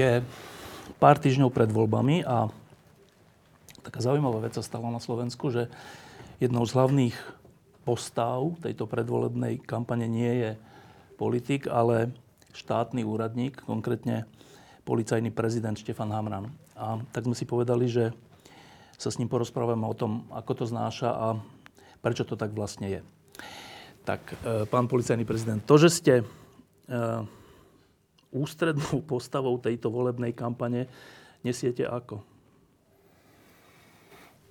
Je pár týždňov pred voľbami a taká zaujímavá vec sa stala na Slovensku, že jednou z hlavných postav tejto predvolebnej kampane nie je politik, ale štátny úradník, konkrétne policajný prezident Štefan Hamran. A tak sme si povedali, že sa s ním porozprávame o tom, ako to znáša a prečo to tak vlastne je. Tak, e, pán policajný prezident, to, že ste e, ústrednou postavou tejto volebnej kampane nesiete ako?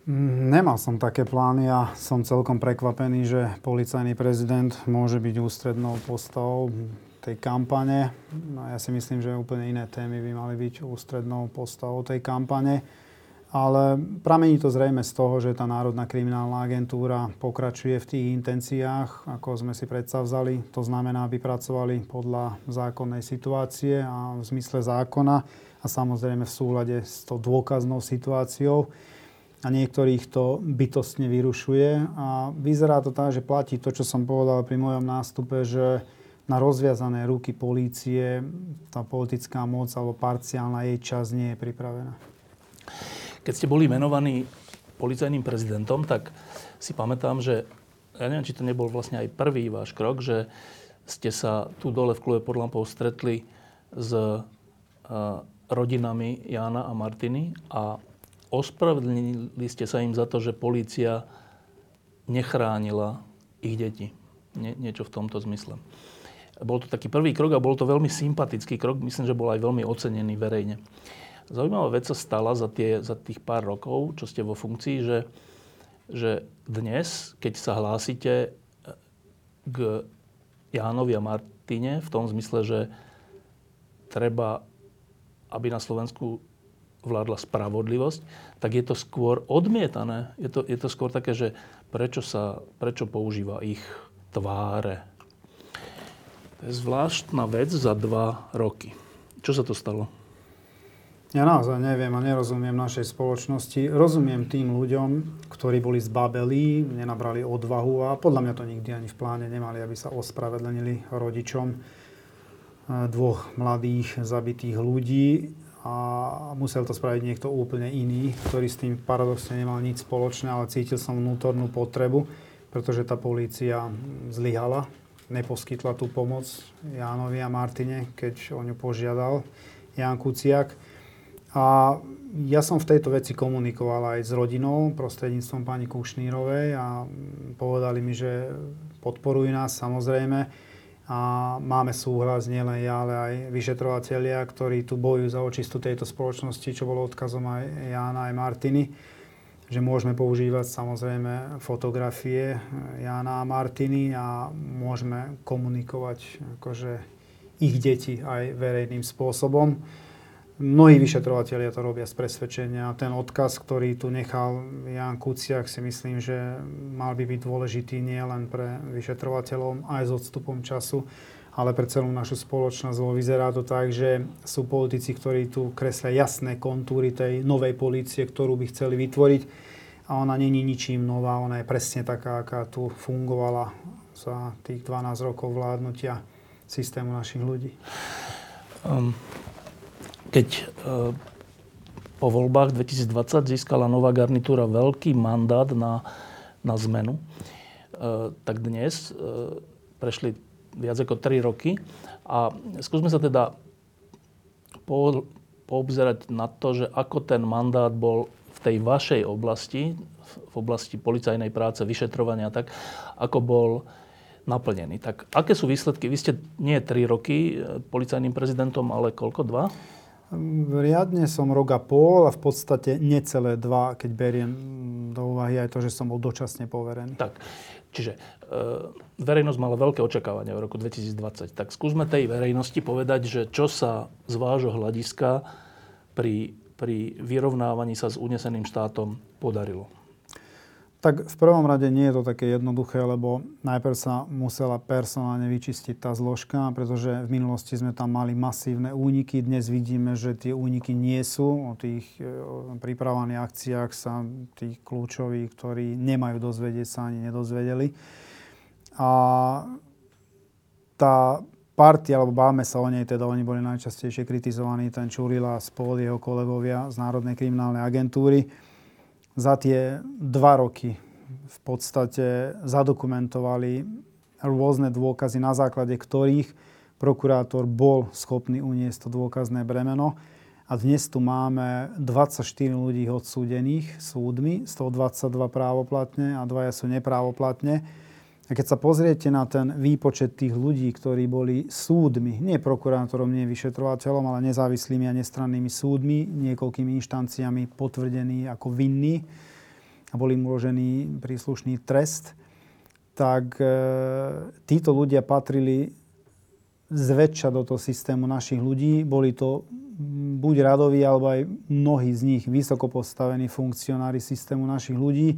Nemal som také plány a som celkom prekvapený, že policajný prezident môže byť ústrednou postavou tej kampane. No ja si myslím, že úplne iné témy by mali byť ústrednou postavou tej kampane. Ale pramení to zrejme z toho, že tá Národná kriminálna agentúra pokračuje v tých intenciách, ako sme si predstavzali. To znamená, aby pracovali podľa zákonnej situácie a v zmysle zákona a samozrejme v súlade s tou dôkaznou situáciou. A niektorých to bytostne vyrušuje. A vyzerá to tak, že platí to, čo som povedal pri mojom nástupe, že na rozviazané ruky polície tá politická moc alebo parciálna jej časť nie je pripravená. Keď ste boli menovaní policajným prezidentom, tak si pamätám, že ja neviem, či to nebol vlastne aj prvý váš krok, že ste sa tu dole v klube pod lampou stretli s uh, rodinami Jána a Martiny a ospravedlnili ste sa im za to, že polícia nechránila ich deti. Nie, niečo v tomto zmysle. Bol to taký prvý krok a bol to veľmi sympatický krok. Myslím, že bol aj veľmi ocenený verejne. Zaujímavá vec sa stala za, tie, za tých pár rokov, čo ste vo funkcii, že, že dnes, keď sa hlásite k Jánovi a Martine v tom zmysle, že treba, aby na Slovensku vládla spravodlivosť, tak je to skôr odmietané. Je to, je to skôr také, že prečo, sa, prečo používa ich tváre. To je zvláštna vec za dva roky. Čo sa to stalo? Ja naozaj neviem a nerozumiem našej spoločnosti. Rozumiem tým ľuďom, ktorí boli zbabelí, nenabrali odvahu a podľa mňa to nikdy ani v pláne nemali, aby sa ospravedlenili rodičom e, dvoch mladých zabitých ľudí a musel to spraviť niekto úplne iný, ktorý s tým paradoxne nemal nič spoločné, ale cítil som vnútornú potrebu, pretože tá polícia zlyhala, neposkytla tú pomoc Jánovi a Martine, keď o ňu požiadal Jan Kuciak. A ja som v tejto veci komunikoval aj s rodinou prostredníctvom pani Kušnírovej a povedali mi, že podporujú nás samozrejme a máme súhlas nielen ja, ale aj vyšetrovateľia, ktorí tu bojujú za očistu tejto spoločnosti, čo bolo odkazom aj Jána, aj Martiny, že môžeme používať samozrejme fotografie Jána a Martiny a môžeme komunikovať akože ich deti aj verejným spôsobom. Mnohí vyšetrovateľia to robia z presvedčenia. Ten odkaz, ktorý tu nechal Jan Kuciak, si myslím, že mal by byť dôležitý nie len pre vyšetrovateľov, aj s odstupom času, ale pre celú našu spoločnosť. Lebo vyzerá to tak, že sú politici, ktorí tu kreslia jasné kontúry tej novej polície, ktorú by chceli vytvoriť. A ona není ničím nová, ona je presne taká, aká tu fungovala za tých 12 rokov vládnutia systému našich ľudí. Um, keď e, po voľbách 2020 získala nová garnitúra veľký mandát na, na zmenu, e, tak dnes e, prešli viac ako 3 roky a skúsme sa teda po, poobzerať na to, že ako ten mandát bol v tej vašej oblasti, v oblasti policajnej práce, vyšetrovania, tak ako bol naplnený. Tak aké sú výsledky? Vy ste nie 3 roky policajným prezidentom, ale koľko? Dva? Riadne som rok a pol a v podstate necelé dva, keď beriem do úvahy aj to, že som bol dočasne poverený. Tak, čiže verejnosť mala veľké očakávania v roku 2020. Tak skúsme tej verejnosti povedať, že čo sa z vášho hľadiska pri, pri vyrovnávaní sa s uneseným štátom podarilo. Tak v prvom rade nie je to také jednoduché, lebo najprv sa musela personálne vyčistiť tá zložka, pretože v minulosti sme tam mali masívne úniky. Dnes vidíme, že tie úniky nie sú. O tých o pripravovaných akciách sa tí kľúčoví, ktorí nemajú dozvedieť, sa ani nedozvedeli. A tá partia, alebo báme sa o nej, teda oni boli najčastejšie kritizovaní, ten Čurila spolu jeho kolegovia z Národnej kriminálnej agentúry za tie dva roky v podstate zadokumentovali rôzne dôkazy, na základe ktorých prokurátor bol schopný uniesť to dôkazné bremeno. A dnes tu máme 24 ľudí odsúdených súdmi, z toho 22 právoplatne a dvaja sú neprávoplatne. A keď sa pozriete na ten výpočet tých ľudí, ktorí boli súdmi, nie prokurátorom, nie vyšetrovateľom, ale nezávislými a nestrannými súdmi, niekoľkými inštanciami potvrdení ako vinní, a bol im uložený príslušný trest, tak e, títo ľudia patrili zväčša do toho systému našich ľudí. Boli to buď radoví, alebo aj mnohí z nich vysoko postavení funkcionári systému našich ľudí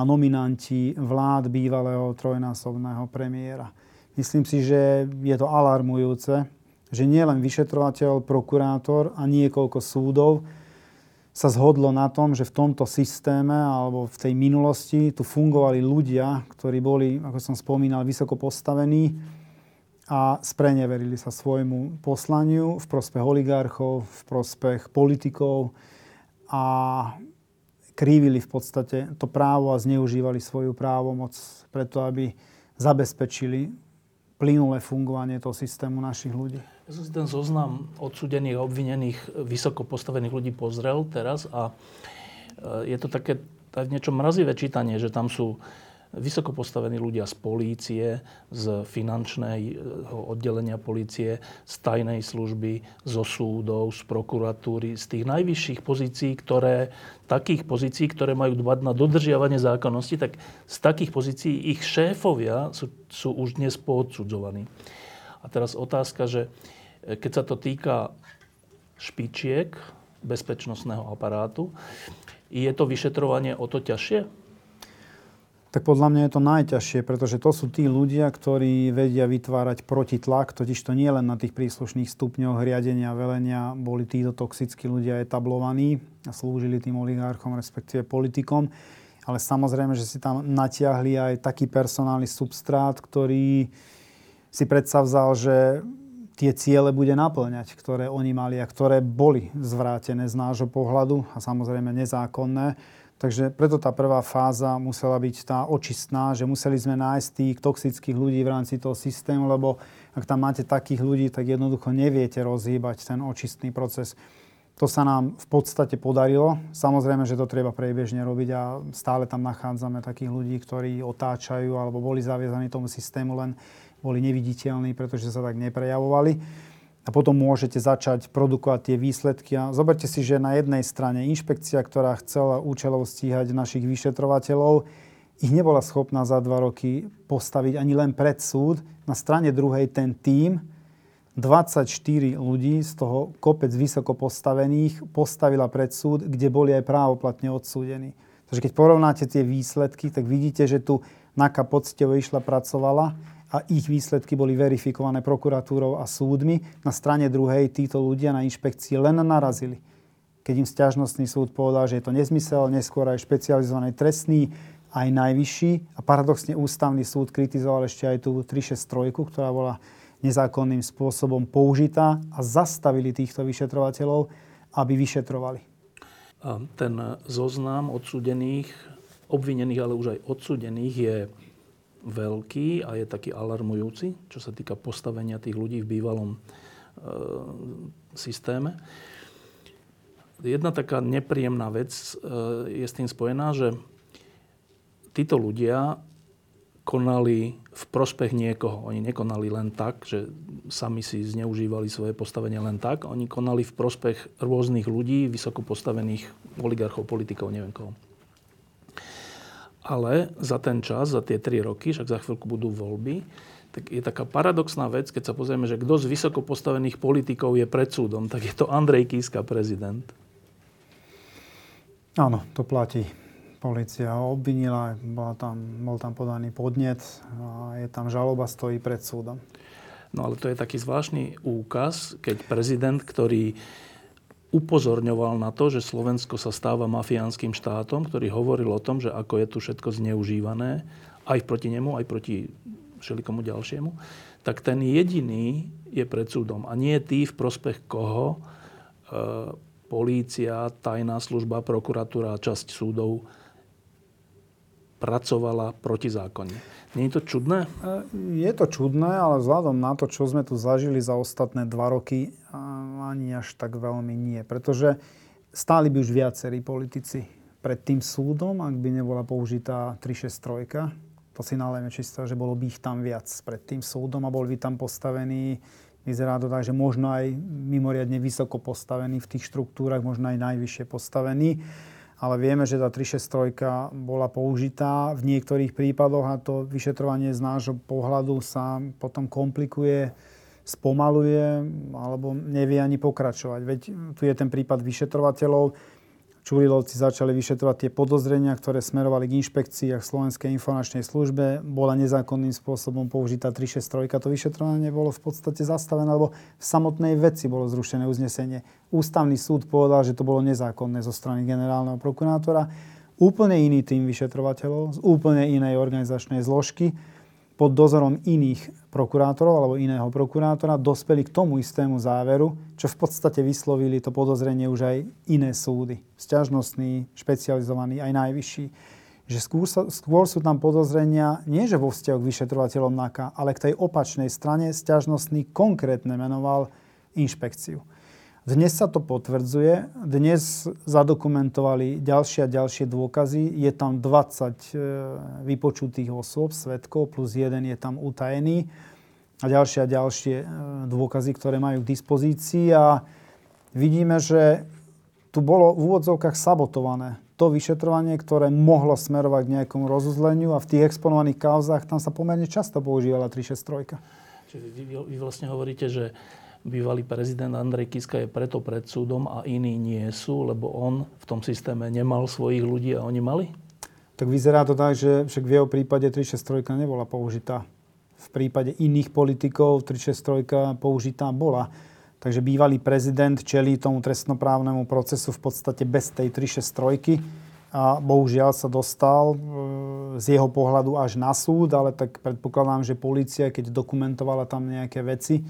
a nominanti vlád bývalého trojnásobného premiéra. Myslím si, že je to alarmujúce, že nielen vyšetrovateľ, prokurátor a niekoľko súdov sa zhodlo na tom, že v tomto systéme alebo v tej minulosti tu fungovali ľudia, ktorí boli, ako som spomínal, vysoko postavení a spreneverili sa svojmu poslaniu v prospech oligarchov, v prospech politikov a krívili v podstate to právo a zneužívali svoju právomoc preto, aby zabezpečili plynulé fungovanie toho systému našich ľudí. Ja som si ten zoznam odsudených a obvinených vysoko postavených ľudí pozrel teraz a e, je to také tak niečo mrazivé čítanie, že tam sú vysoko postavení ľudia z polície, z finančného oddelenia polície, z tajnej služby, zo súdov, z prokuratúry, z tých najvyšších pozícií, ktoré, takých pozícií, ktoré majú dbať na dodržiavanie zákonnosti, tak z takých pozícií ich šéfovia sú, sú už dnes poodsudzovaní. A teraz otázka, že keď sa to týka špičiek bezpečnostného aparátu, je to vyšetrovanie o to ťažšie? Tak podľa mňa je to najťažšie, pretože to sú tí ľudia, ktorí vedia vytvárať protitlak, totiž to nie len na tých príslušných stupňoch riadenia velenia. Boli títo toxickí ľudia etablovaní a slúžili tým oligarchom, respektíve politikom, ale samozrejme, že si tam natiahli aj taký personálny substrát, ktorý si predsavzal, že tie ciele bude naplňať, ktoré oni mali a ktoré boli zvrátené z nášho pohľadu a samozrejme nezákonné Takže preto tá prvá fáza musela byť tá očistná, že museli sme nájsť tých toxických ľudí v rámci toho systému, lebo ak tam máte takých ľudí, tak jednoducho neviete rozhýbať ten očistný proces. To sa nám v podstate podarilo. Samozrejme, že to treba priebežne robiť a stále tam nachádzame takých ľudí, ktorí otáčajú alebo boli zaviazaní tomu systému, len boli neviditeľní, pretože sa tak neprejavovali a potom môžete začať produkovať tie výsledky. A zoberte si, že na jednej strane inšpekcia, ktorá chcela účelov stíhať našich vyšetrovateľov, ich nebola schopná za dva roky postaviť ani len pred súd. Na strane druhej ten tím, 24 ľudí, z toho kopec vysoko postavených, postavila pred súd, kde boli aj právoplatne odsúdení. Takže keď porovnáte tie výsledky, tak vidíte, že tu NAKA poctivo išla, pracovala a ich výsledky boli verifikované prokuratúrou a súdmi. Na strane druhej títo ľudia na inšpekcii len narazili. Keď im stiažnostný súd povedal, že je to nezmysel, neskôr aj špecializovaný trestný, aj najvyšší. A paradoxne ústavný súd kritizoval ešte aj tú 363, ktorá bola nezákonným spôsobom použitá a zastavili týchto vyšetrovateľov, aby vyšetrovali. Ten zoznam odsúdených, obvinených, ale už aj odsúdených je veľký a je taký alarmujúci, čo sa týka postavenia tých ľudí v bývalom e, systéme. Jedna taká nepríjemná vec e, je s tým spojená, že títo ľudia konali v prospech niekoho. Oni nekonali len tak, že sami si zneužívali svoje postavenie len tak. Oni konali v prospech rôznych ľudí, vysoko postavených oligarchov, politikov, neviem koho. Ale za ten čas, za tie tri roky, však za chvíľku budú voľby, tak je taká paradoxná vec, keď sa pozrieme, že kto z vysoko postavených politikov je pred súdom, tak je to Andrej Kiska, prezident. Áno, to platí. Polícia ho obvinila, bola tam, bol tam podaný podnet a je tam žaloba, stojí pred súdom. No ale to je taký zvláštny úkaz, keď prezident, ktorý upozorňoval na to, že Slovensko sa stáva mafiánskym štátom, ktorý hovoril o tom, že ako je tu všetko zneužívané, aj proti nemu, aj proti všelikomu ďalšiemu, tak ten jediný je pred súdom. A nie tí, v prospech koho e, polícia, tajná služba, prokuratúra a časť súdov pracovala protizákonne. Nie je to čudné? E, je to čudné, ale vzhľadom na to, čo sme tu zažili za ostatné dva roky, ani až tak veľmi nie. Pretože stáli by už viacerí politici pred tým súdom, ak by nebola použitá 363. To si nalejme čisto, že bolo by ich tam viac pred tým súdom a boli by tam postavení Vyzerá to tak, že možno aj mimoriadne vysoko postavení v tých štruktúrach, možno aj najvyššie postavení ale vieme, že tá 363 bola použitá v niektorých prípadoch a to vyšetrovanie z nášho pohľadu sa potom komplikuje, spomaluje alebo nevie ani pokračovať. Veď tu je ten prípad vyšetrovateľov, Čurilovci začali vyšetrovať tie podozrenia, ktoré smerovali k inšpekcii a k Slovenskej informačnej službe. Bola nezákonným spôsobom použitá 363. To vyšetrovanie bolo v podstate zastavené, lebo v samotnej veci bolo zrušené uznesenie. Ústavný súd povedal, že to bolo nezákonné zo strany generálneho prokurátora. Úplne iný tým vyšetrovateľov z úplne inej organizačnej zložky pod dozorom iných prokurátorov alebo iného prokurátora dospeli k tomu istému záveru, čo v podstate vyslovili to podozrenie už aj iné súdy. Sťažnostný, špecializovaný, aj najvyšší. Že skôr, skôr sú tam podozrenia nie že vo vzťahu k vyšetrovateľom NAKA, ale k tej opačnej strane sťažnostný konkrétne menoval inšpekciu. Dnes sa to potvrdzuje. Dnes zadokumentovali ďalšie a ďalšie dôkazy. Je tam 20 e, vypočutých osôb, svetkov, plus jeden je tam utajený. A ďalšie a ďalšie e, dôkazy, ktoré majú k dispozícii. A vidíme, že tu bolo v úvodzovkách sabotované to vyšetrovanie, ktoré mohlo smerovať k nejakomu rozuzleniu a v tých exponovaných kauzách tam sa pomerne často používala 363. Čiže vy, vy vlastne hovoríte, že bývalý prezident Andrej Kiska je preto pred súdom a iní nie sú, lebo on v tom systéme nemal svojich ľudí a oni mali? Tak vyzerá to tak, že však v jeho prípade 363 nebola použitá. V prípade iných politikov 363 použitá bola. Takže bývalý prezident čelí tomu trestnoprávnemu procesu v podstate bez tej 363 a bohužiaľ sa dostal e, z jeho pohľadu až na súd, ale tak predpokladám, že policia, keď dokumentovala tam nejaké veci,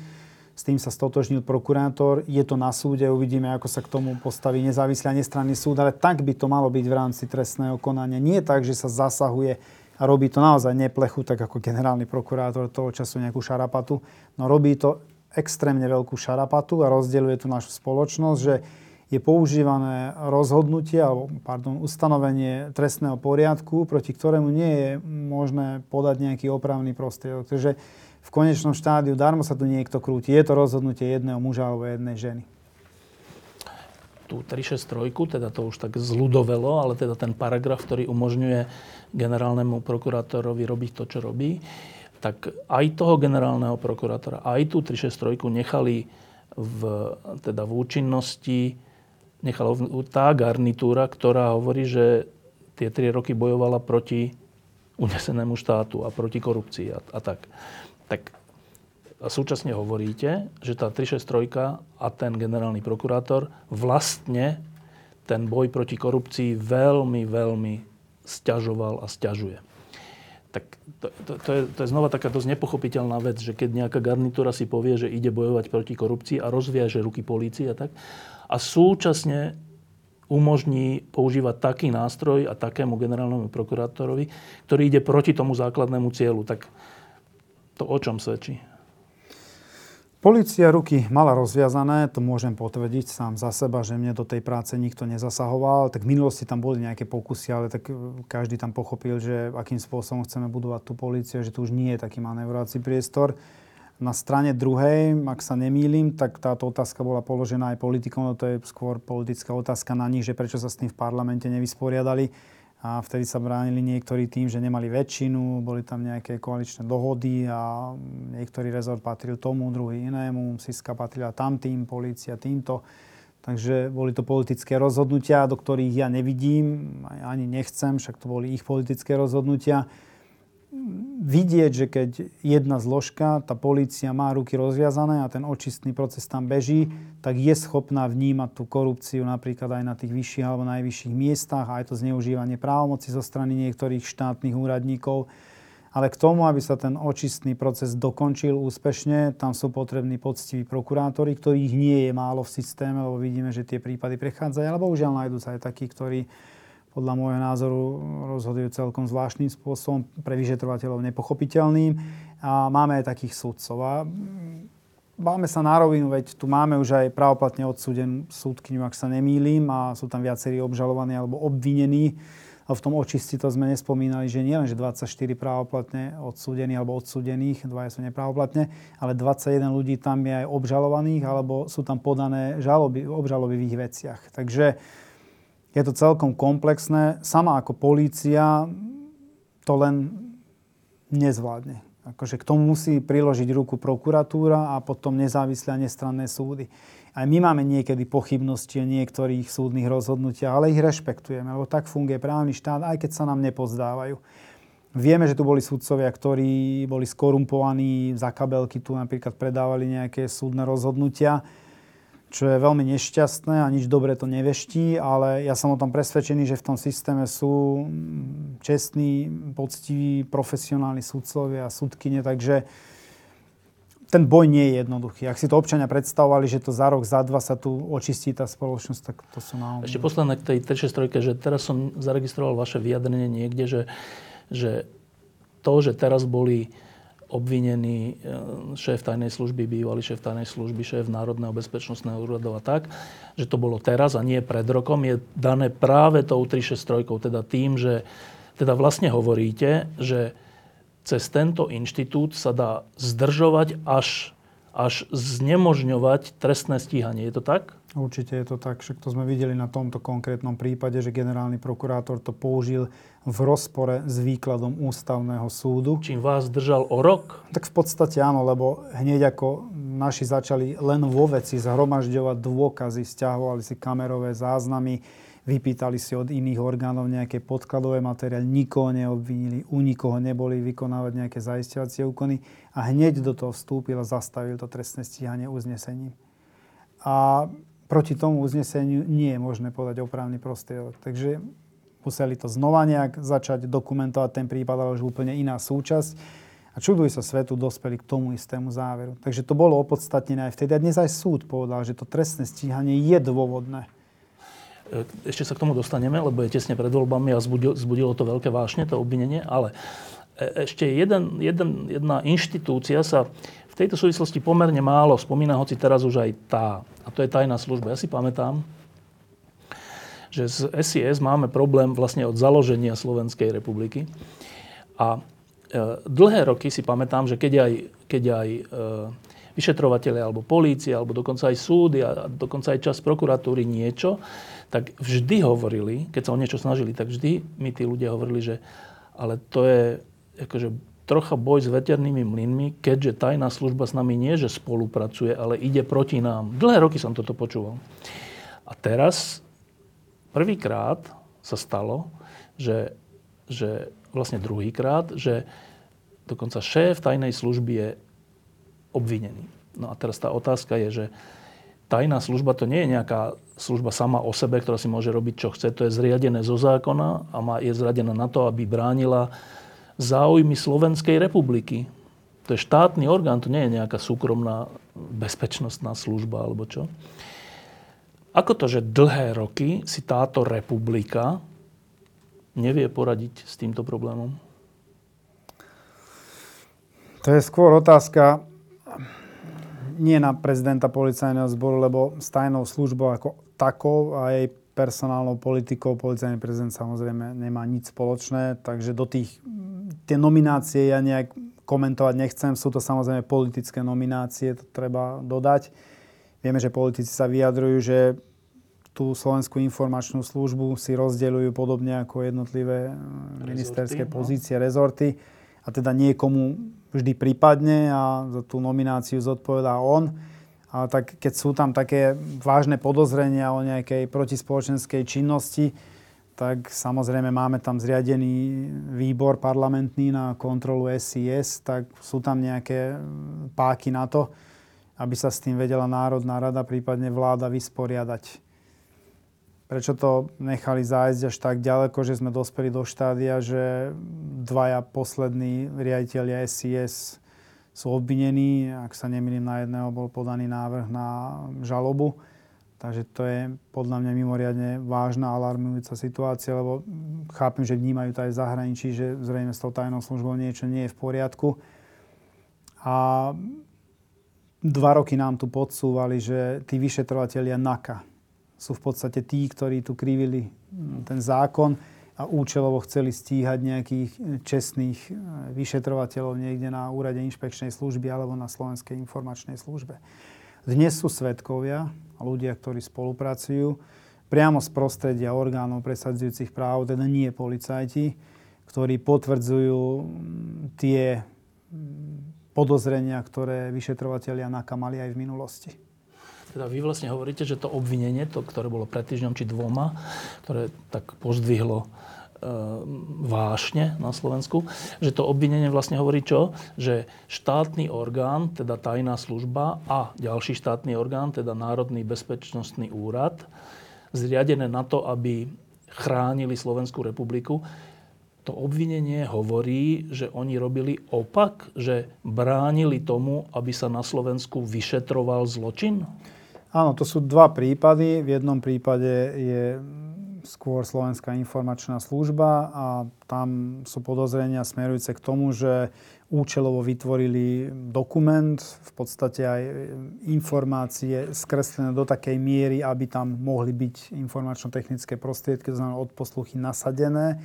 s tým sa stotožnil prokurátor. Je to na súde, uvidíme, ako sa k tomu postaví nezávislý a nestranný súd, ale tak by to malo byť v rámci trestného konania. Nie tak, že sa zasahuje a robí to naozaj neplechu, tak ako generálny prokurátor toho času nejakú šarapatu. No robí to extrémne veľkú šarapatu a rozdeľuje tu našu spoločnosť, že je používané rozhodnutie, alebo pardon, ustanovenie trestného poriadku, proti ktorému nie je možné podať nejaký opravný prostriedok. Takže v konečnom štádiu darmo sa tu niekto krúti. Je to rozhodnutie jedného muža alebo jednej ženy. Tú 363, teda to už tak zľudovelo, ale teda ten paragraf, ktorý umožňuje generálnemu prokurátorovi robiť to, čo robí, tak aj toho generálneho prokurátora, aj tú 363 nechali v, teda v účinnosti, nechala tá garnitúra, ktorá hovorí, že tie tri roky bojovala proti unesenému štátu a proti korupcii a, a tak tak súčasne hovoríte, že tá 363 a ten generálny prokurátor vlastne ten boj proti korupcii veľmi, veľmi stiažoval a stiažuje. Tak to, to, to, je, to je znova taká dosť nepochopiteľná vec, že keď nejaká garnitúra si povie, že ide bojovať proti korupcii a rozviaže ruky polícii a tak, a súčasne umožní používať taký nástroj a takému generálnemu prokurátorovi, ktorý ide proti tomu základnému cieľu. Tak to o čom svedčí? Polícia ruky mala rozviazané, to môžem potvrdiť sám za seba, že mne do tej práce nikto nezasahoval. Tak v minulosti tam boli nejaké pokusy, ale tak e, každý tam pochopil, že akým spôsobom chceme budovať tú políciu, že tu už nie je taký manevrovací priestor. Na strane druhej, ak sa nemýlim, tak táto otázka bola položená aj politikom, no to je skôr politická otázka na nich, že prečo sa s tým v parlamente nevysporiadali a vtedy sa bránili niektorí tým, že nemali väčšinu, boli tam nejaké koaličné dohody a niektorý rezort patril tomu, druhý inému, Siska patrila tamtým, polícia týmto. Takže boli to politické rozhodnutia, do ktorých ja nevidím, ani nechcem, však to boli ich politické rozhodnutia vidieť, že keď jedna zložka, tá polícia má ruky rozviazané a ten očistný proces tam beží, tak je schopná vnímať tú korupciu napríklad aj na tých vyšších alebo najvyšších miestach, aj to zneužívanie právomoci zo strany niektorých štátnych úradníkov. Ale k tomu, aby sa ten očistný proces dokončil úspešne, tam sú potrební poctiví prokurátori, ktorých nie je málo v systéme, lebo vidíme, že tie prípady prechádzajú, ale bohužiaľ nájdú sa aj takí, ktorí podľa môjho názoru rozhodujú celkom zvláštnym spôsobom, pre vyšetrovateľov nepochopiteľným. A máme aj takých sudcov. A máme sa na rovinu, veď tu máme už aj pravoplatne odsúdenú súdkyňu, ak sa nemýlim, a sú tam viacerí obžalovaní alebo obvinení. A v tom očisti to sme nespomínali, že nie len, že 24 právoplatne odsúdení alebo odsúdených, dvaja sú nepravoplatne, ale 21 ľudí tam je aj obžalovaných alebo sú tam podané žaloby, obžaloby v ich veciach. Takže je to celkom komplexné. Sama ako polícia to len nezvládne. Akože k tomu musí priložiť ruku prokuratúra a potom nezávislé a nestranné súdy. Aj my máme niekedy pochybnosti o niektorých súdnych rozhodnutiach, ale ich rešpektujeme, lebo tak funguje právny štát, aj keď sa nám nepozdávajú. Vieme, že tu boli sudcovia, ktorí boli skorumpovaní, za kabelky tu napríklad predávali nejaké súdne rozhodnutia čo je veľmi nešťastné a nič dobre to neveští, ale ja som o tom presvedčený, že v tom systéme sú mm, čestní, poctiví, profesionálni sudcovia a sudkyne, takže ten boj nie je jednoduchý. Ak si to občania predstavovali, že to za rok, za dva sa tu očistí tá spoločnosť, tak to sú naozaj. Ešte posledné k tej 363, že teraz som zaregistroval vaše vyjadrenie niekde, že, že to, že teraz boli obvinený e, šéf tajnej služby, bývalý šéf tajnej služby, šéf Národného bezpečnostného úradu a tak, že to bolo teraz a nie pred rokom, je dané práve tou 363, teda tým, že teda vlastne hovoríte, že cez tento inštitút sa dá zdržovať až, až znemožňovať trestné stíhanie. Je to tak? Určite je to tak, však to sme videli na tomto konkrétnom prípade, že generálny prokurátor to použil v rozpore s výkladom ústavného súdu. Čím vás držal o rok? Tak v podstate áno, lebo hneď ako naši začali len vo veci zhromažďovať dôkazy, stiahovali si kamerové záznamy, vypýtali si od iných orgánov nejaké podkladové materiály, nikoho neobvinili, u nikoho neboli vykonávať nejaké zaistovacie úkony a hneď do toho vstúpil a zastavil to trestné stíhanie uznesením. A proti tomu uzneseniu nie je možné podať opravný prostriedok. Takže museli to znova nejak začať dokumentovať ten prípad, ale už úplne iná súčasť. A čuduj sa svetu, dospeli k tomu istému záveru. Takže to bolo opodstatnené aj vtedy. A dnes aj súd povedal, že to trestné stíhanie je dôvodné. E, ešte sa k tomu dostaneme, lebo je tesne pred voľbami a zbudilo, to veľké vášne, to obvinenie. Ale e, ešte jeden, jeden, jedna inštitúcia sa v tejto súvislosti pomerne málo spomína, hoci teraz už aj tá a to je tajná služba. Ja si pamätám, že z SIS máme problém vlastne od založenia Slovenskej republiky. A e, dlhé roky si pamätám, že keď aj, keď aj e, vyšetrovateľe alebo polícia, alebo dokonca aj súdy a dokonca aj čas prokuratúry niečo, tak vždy hovorili, keď sa o niečo snažili, tak vždy mi tí ľudia hovorili, že ale to je akože trocha boj s veternými mlynmi, keďže tajná služba s nami nie, že spolupracuje, ale ide proti nám. Dlhé roky som toto počúval. A teraz prvýkrát sa stalo, že, že vlastne druhýkrát, že dokonca šéf tajnej služby je obvinený. No a teraz tá otázka je, že tajná služba to nie je nejaká služba sama o sebe, ktorá si môže robiť, čo chce. To je zriadené zo zákona a má, je zriadené na to, aby bránila záujmy Slovenskej republiky. To je štátny orgán, to nie je nejaká súkromná bezpečnostná služba alebo čo. Ako to, že dlhé roky si táto republika nevie poradiť s týmto problémom? To je skôr otázka nie na prezidenta policajného zboru, lebo s tajnou službou ako takou a jej personálnou politikou policajný prezident samozrejme nemá nič spoločné, takže do tých tie nominácie ja nejak komentovať nechcem. Sú to samozrejme politické nominácie, to treba dodať. Vieme, že politici sa vyjadrujú, že tú Slovenskú informačnú službu si rozdeľujú podobne ako jednotlivé rezorty, ministerské no. pozície, rezorty. A teda niekomu vždy prípadne a za tú nomináciu zodpovedá on. Ale tak keď sú tam také vážne podozrenia o nejakej protispoločenskej činnosti, tak samozrejme máme tam zriadený výbor parlamentný na kontrolu SIS, tak sú tam nejaké páky na to, aby sa s tým vedela Národná rada, prípadne vláda vysporiadať. Prečo to nechali zájsť až tak ďaleko, že sme dospeli do štádia, že dvaja poslední riaditeľia SIS sú obvinení. Ak sa nemýlim, na jedného bol podaný návrh na žalobu Takže to je podľa mňa mimoriadne vážna, alarmujúca situácia, lebo chápem, že vnímajú to aj v zahraničí, že zrejme s tou tajnou službou niečo nie je v poriadku. A dva roky nám tu podsúvali, že tí vyšetrovateľia NAKA sú v podstate tí, ktorí tu krivili ten zákon a účelovo chceli stíhať nejakých čestných vyšetrovateľov niekde na úrade inšpekčnej služby alebo na Slovenskej informačnej službe. Dnes sú svetkovia, ľudia, ktorí spolupracujú priamo z prostredia orgánov presadzujúcich práv, teda nie policajti, ktorí potvrdzujú tie podozrenia, ktoré vyšetrovateľia NAKA mali aj v minulosti. Teda vy vlastne hovoríte, že to obvinenie, to, ktoré bolo pred týždňom či dvoma, ktoré tak pozdvihlo vášne na Slovensku, že to obvinenie vlastne hovorí čo? Že štátny orgán, teda tajná služba a ďalší štátny orgán, teda Národný bezpečnostný úrad, zriadené na to, aby chránili Slovenskú republiku, to obvinenie hovorí, že oni robili opak, že bránili tomu, aby sa na Slovensku vyšetroval zločin? Áno, to sú dva prípady. V jednom prípade je skôr Slovenská informačná služba a tam sú podozrenia smerujúce k tomu, že účelovo vytvorili dokument, v podstate aj informácie skreslené do takej miery, aby tam mohli byť informačno-technické prostriedky, to znamená odposluchy nasadené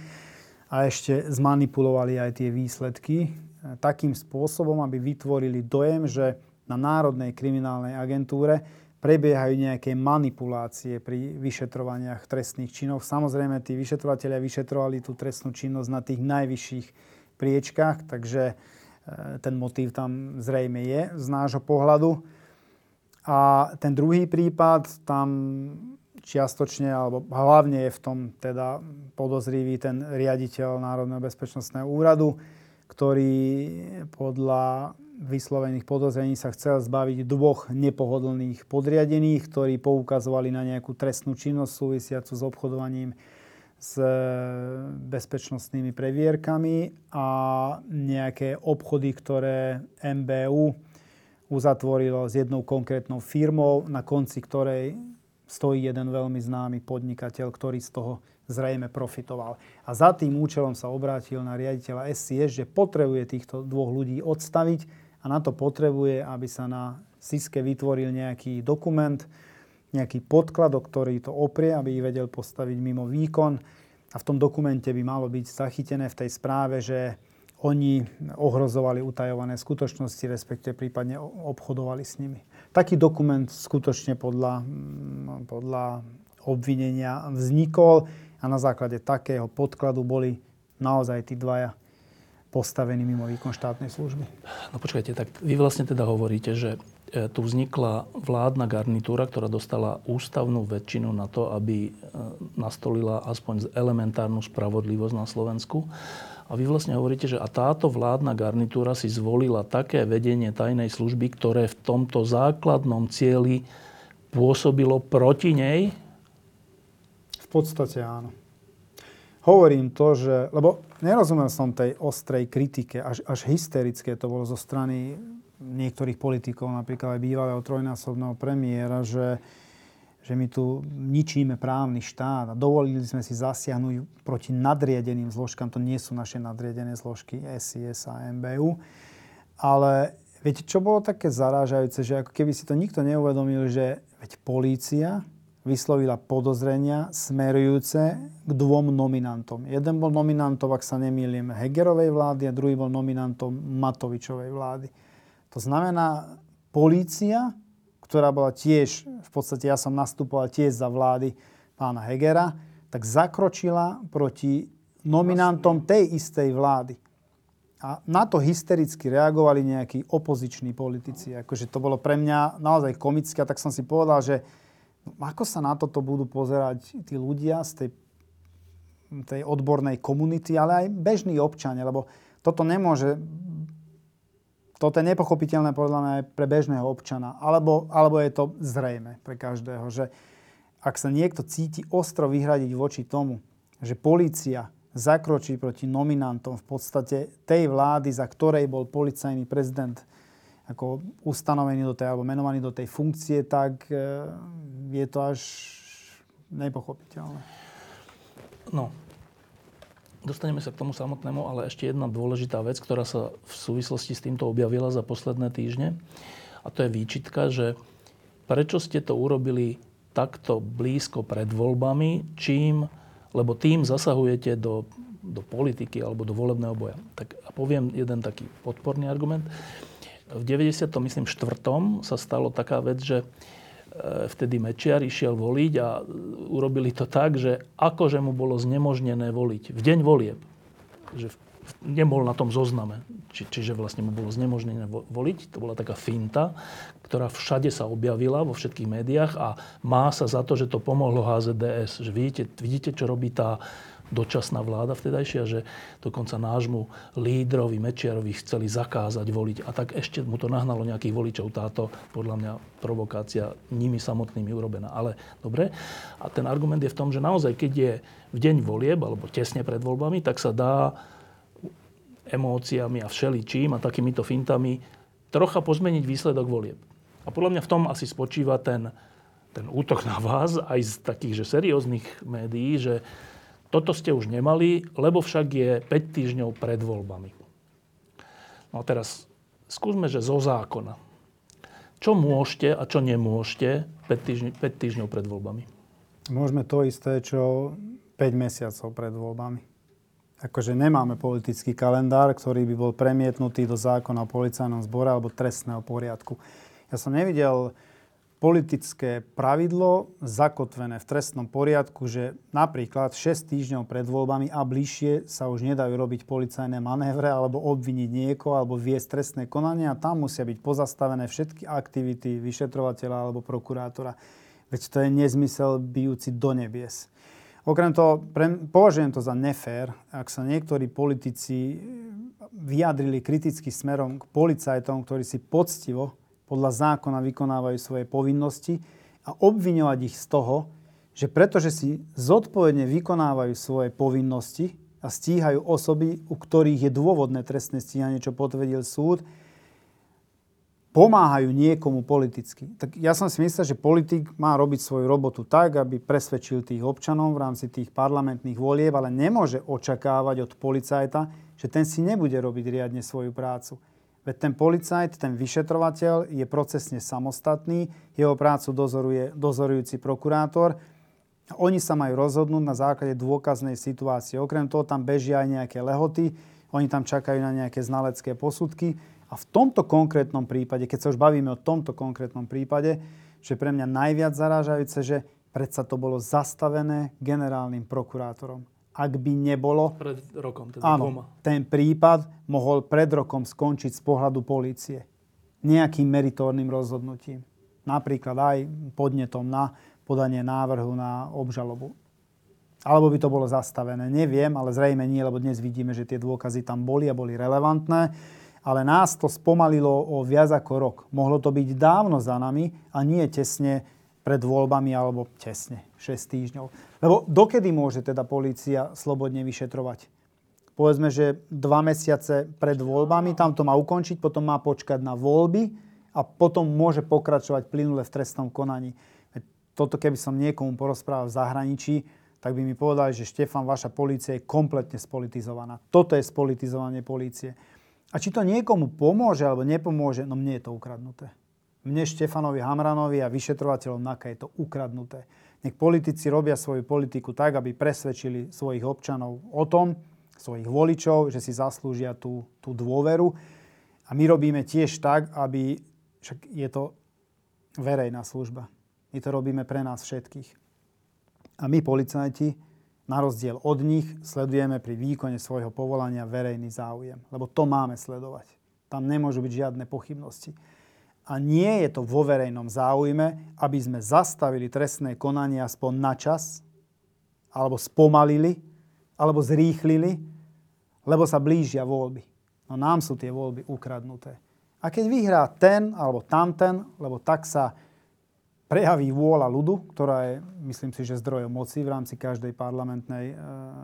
a ešte zmanipulovali aj tie výsledky. Takým spôsobom, aby vytvorili dojem, že na Národnej kriminálnej agentúre prebiehajú nejaké manipulácie pri vyšetrovaniach trestných činov. Samozrejme, tí vyšetrovateľia vyšetrovali tú trestnú činnosť na tých najvyšších priečkách, takže e, ten motív tam zrejme je z nášho pohľadu. A ten druhý prípad, tam čiastočne, alebo hlavne je v tom teda podozrivý ten riaditeľ Národného bezpečnostného úradu, ktorý podľa vyslovených podozrení sa chcel zbaviť dvoch nepohodlných podriadených, ktorí poukazovali na nejakú trestnú činnosť súvisiacu s obchodovaním s e, bezpečnostnými previerkami a nejaké obchody, ktoré MBU uzatvorilo s jednou konkrétnou firmou, na konci ktorej stojí jeden veľmi známy podnikateľ, ktorý z toho zrejme profitoval. A za tým účelom sa obrátil na riaditeľa SCS, že potrebuje týchto dvoch ľudí odstaviť a na to potrebuje, aby sa na SISKE vytvoril nejaký dokument, nejaký podklad, o ktorý to oprie, aby ich vedel postaviť mimo výkon. A v tom dokumente by malo byť zachytené v tej správe, že oni ohrozovali utajované skutočnosti, respektive prípadne obchodovali s nimi. Taký dokument skutočne podľa, mm, podľa obvinenia vznikol a na základe takého podkladu boli naozaj tí dvaja postavení mimo výkon štátnej služby. No počkajte, tak vy vlastne teda hovoríte, že e, tu vznikla vládna garnitúra, ktorá dostala ústavnú väčšinu na to, aby e, nastolila aspoň elementárnu spravodlivosť na Slovensku. A vy vlastne hovoríte, že a táto vládna garnitúra si zvolila také vedenie tajnej služby, ktoré v tomto základnom cieli pôsobilo proti nej? V podstate áno. Hovorím to, že... Lebo nerozumel som tej ostrej kritike, až, až hysterické to bolo zo strany niektorých politikov, napríklad aj bývalého trojnásobného premiéra, že, že my tu ničíme právny štát a dovolili sme si zasiahnuť proti nadriedeným zložkám. To nie sú naše nadriedené zložky SIS a MBU. Ale viete, čo bolo také zarážajúce, že ako keby si to nikto neuvedomil, že veď polícia vyslovila podozrenia smerujúce k dvom nominantom. Jeden bol nominantom, ak sa nemýlim, Hegerovej vlády a druhý bol nominantom Matovičovej vlády. To znamená, polícia, ktorá bola tiež v podstate ja som nastupoval tiež za vlády pána Hegera, tak zakročila proti nominantom tej istej vlády. A na to hystericky reagovali nejakí opoziční politici. Akože to bolo pre mňa naozaj komické, a tak som si povedal, že ako sa na toto budú pozerať tí ľudia z tej, tej odbornej komunity, ale aj bežní občania, lebo toto nemôže toto je nepochopiteľné podľa mňa aj pre bežného občana. Alebo, alebo je to zrejme pre každého, že ak sa niekto cíti ostro vyhradiť voči tomu, že polícia zakročí proti nominantom v podstate tej vlády, za ktorej bol policajný prezident ako ustanovený do tej, alebo menovaný do tej funkcie, tak e, je to až nepochopiteľné. No, dostaneme sa k tomu samotnému, ale ešte jedna dôležitá vec, ktorá sa v súvislosti s týmto objavila za posledné týždne. A to je výčitka, že prečo ste to urobili takto blízko pred voľbami, čím, lebo tým zasahujete do, do politiky alebo do volebného boja. Tak a poviem jeden taký podporný argument. V 90. myslím 4. sa stalo taká vec, že vtedy Mečiar išiel voliť a urobili to tak, že akože mu bolo znemožnené voliť v deň volieb, že nebol na tom zozname, či, čiže vlastne mu bolo znemožnené voliť. To bola taká finta, ktorá všade sa objavila vo všetkých médiách a má sa za to, že to pomohlo HZDS. Že vidíte, vidíte čo robí tá dočasná vláda vtedajšia, že dokonca nášmu lídrovi Mečiarovi chceli zakázať voliť. A tak ešte mu to nahnalo nejakých voličov. Táto, podľa mňa, provokácia nimi samotnými urobená. Ale dobre. A ten argument je v tom, že naozaj, keď je v deň volieb, alebo tesne pred voľbami, tak sa dá emóciami a všeličím a takýmito fintami trocha pozmeniť výsledok volieb. A podľa mňa v tom asi spočíva ten, ten útok na vás aj z takých že serióznych médií, že toto ste už nemali, lebo však je 5 týždňov pred voľbami. No a teraz skúsme, že zo zákona. Čo môžete a čo nemôžete 5 týždňov, 5 týždňov pred voľbami? Môžeme to isté, čo 5 mesiacov pred voľbami. Akože nemáme politický kalendár, ktorý by bol premietnutý do zákona o policajnom zbore alebo trestného poriadku. Ja som nevidel politické pravidlo zakotvené v trestnom poriadku, že napríklad 6 týždňov pred voľbami a bližšie sa už nedajú robiť policajné manévre alebo obviniť niekoho alebo viesť trestné konanie a tam musia byť pozastavené všetky aktivity vyšetrovateľa alebo prokurátora. Veď to je nezmysel bijúci do nebies. Okrem toho, pre, považujem to za nefér, ak sa niektorí politici vyjadrili kriticky smerom k policajtom, ktorí si poctivo podľa zákona vykonávajú svoje povinnosti a obviňovať ich z toho, že pretože si zodpovedne vykonávajú svoje povinnosti a stíhajú osoby, u ktorých je dôvodné trestné stíhanie, čo potvrdil súd, pomáhajú niekomu politicky. Tak ja som si myslel, že politik má robiť svoju robotu tak, aby presvedčil tých občanov v rámci tých parlamentných volieb, ale nemôže očakávať od policajta, že ten si nebude robiť riadne svoju prácu. Veď ten policajt, ten vyšetrovateľ je procesne samostatný, jeho prácu dozoruje dozorujúci prokurátor. Oni sa majú rozhodnúť na základe dôkaznej situácie. Okrem toho tam bežia aj nejaké lehoty, oni tam čakajú na nejaké znalecké posudky. A v tomto konkrétnom prípade, keď sa už bavíme o tomto konkrétnom prípade, že pre mňa najviac zarážajúce, že predsa to bolo zastavené generálnym prokurátorom ak by nebolo... Pred rokom, teda áno, dvoma. ten prípad mohol pred rokom skončiť z pohľadu polície. Nejakým meritorným rozhodnutím. Napríklad aj podnetom na podanie návrhu na obžalobu. Alebo by to bolo zastavené. Neviem, ale zrejme nie, lebo dnes vidíme, že tie dôkazy tam boli a boli relevantné. Ale nás to spomalilo o viac ako rok. Mohlo to byť dávno za nami a nie tesne pred voľbami alebo tesne 6 týždňov. Lebo dokedy môže teda polícia slobodne vyšetrovať? Povedzme, že dva mesiace pred voľbami, tam to má ukončiť, potom má počkať na voľby a potom môže pokračovať plynule v trestnom konaní. Toto keby som niekomu porozprával v zahraničí, tak by mi povedali, že Štefan, vaša polícia je kompletne spolitizovaná. Toto je spolitizovanie polície. A či to niekomu pomôže alebo nepomôže, no mne je to ukradnuté. Mne, Štefanovi Hamranovi a vyšetrovateľom NAKA je to ukradnuté. Nech politici robia svoju politiku tak, aby presvedčili svojich občanov o tom, svojich voličov, že si zaslúžia tú, tú dôveru. A my robíme tiež tak, aby, však je to verejná služba. My to robíme pre nás všetkých. A my, policajti, na rozdiel od nich, sledujeme pri výkone svojho povolania verejný záujem. Lebo to máme sledovať. Tam nemôžu byť žiadne pochybnosti. A nie je to vo verejnom záujme, aby sme zastavili trestné konanie aspoň na čas, alebo spomalili, alebo zrýchlili, lebo sa blížia voľby. No nám sú tie voľby ukradnuté. A keď vyhrá ten alebo tamten, lebo tak sa prejaví vôľa ľudu, ktorá je, myslím si, že zdrojom moci v rámci každej parlamentnej e,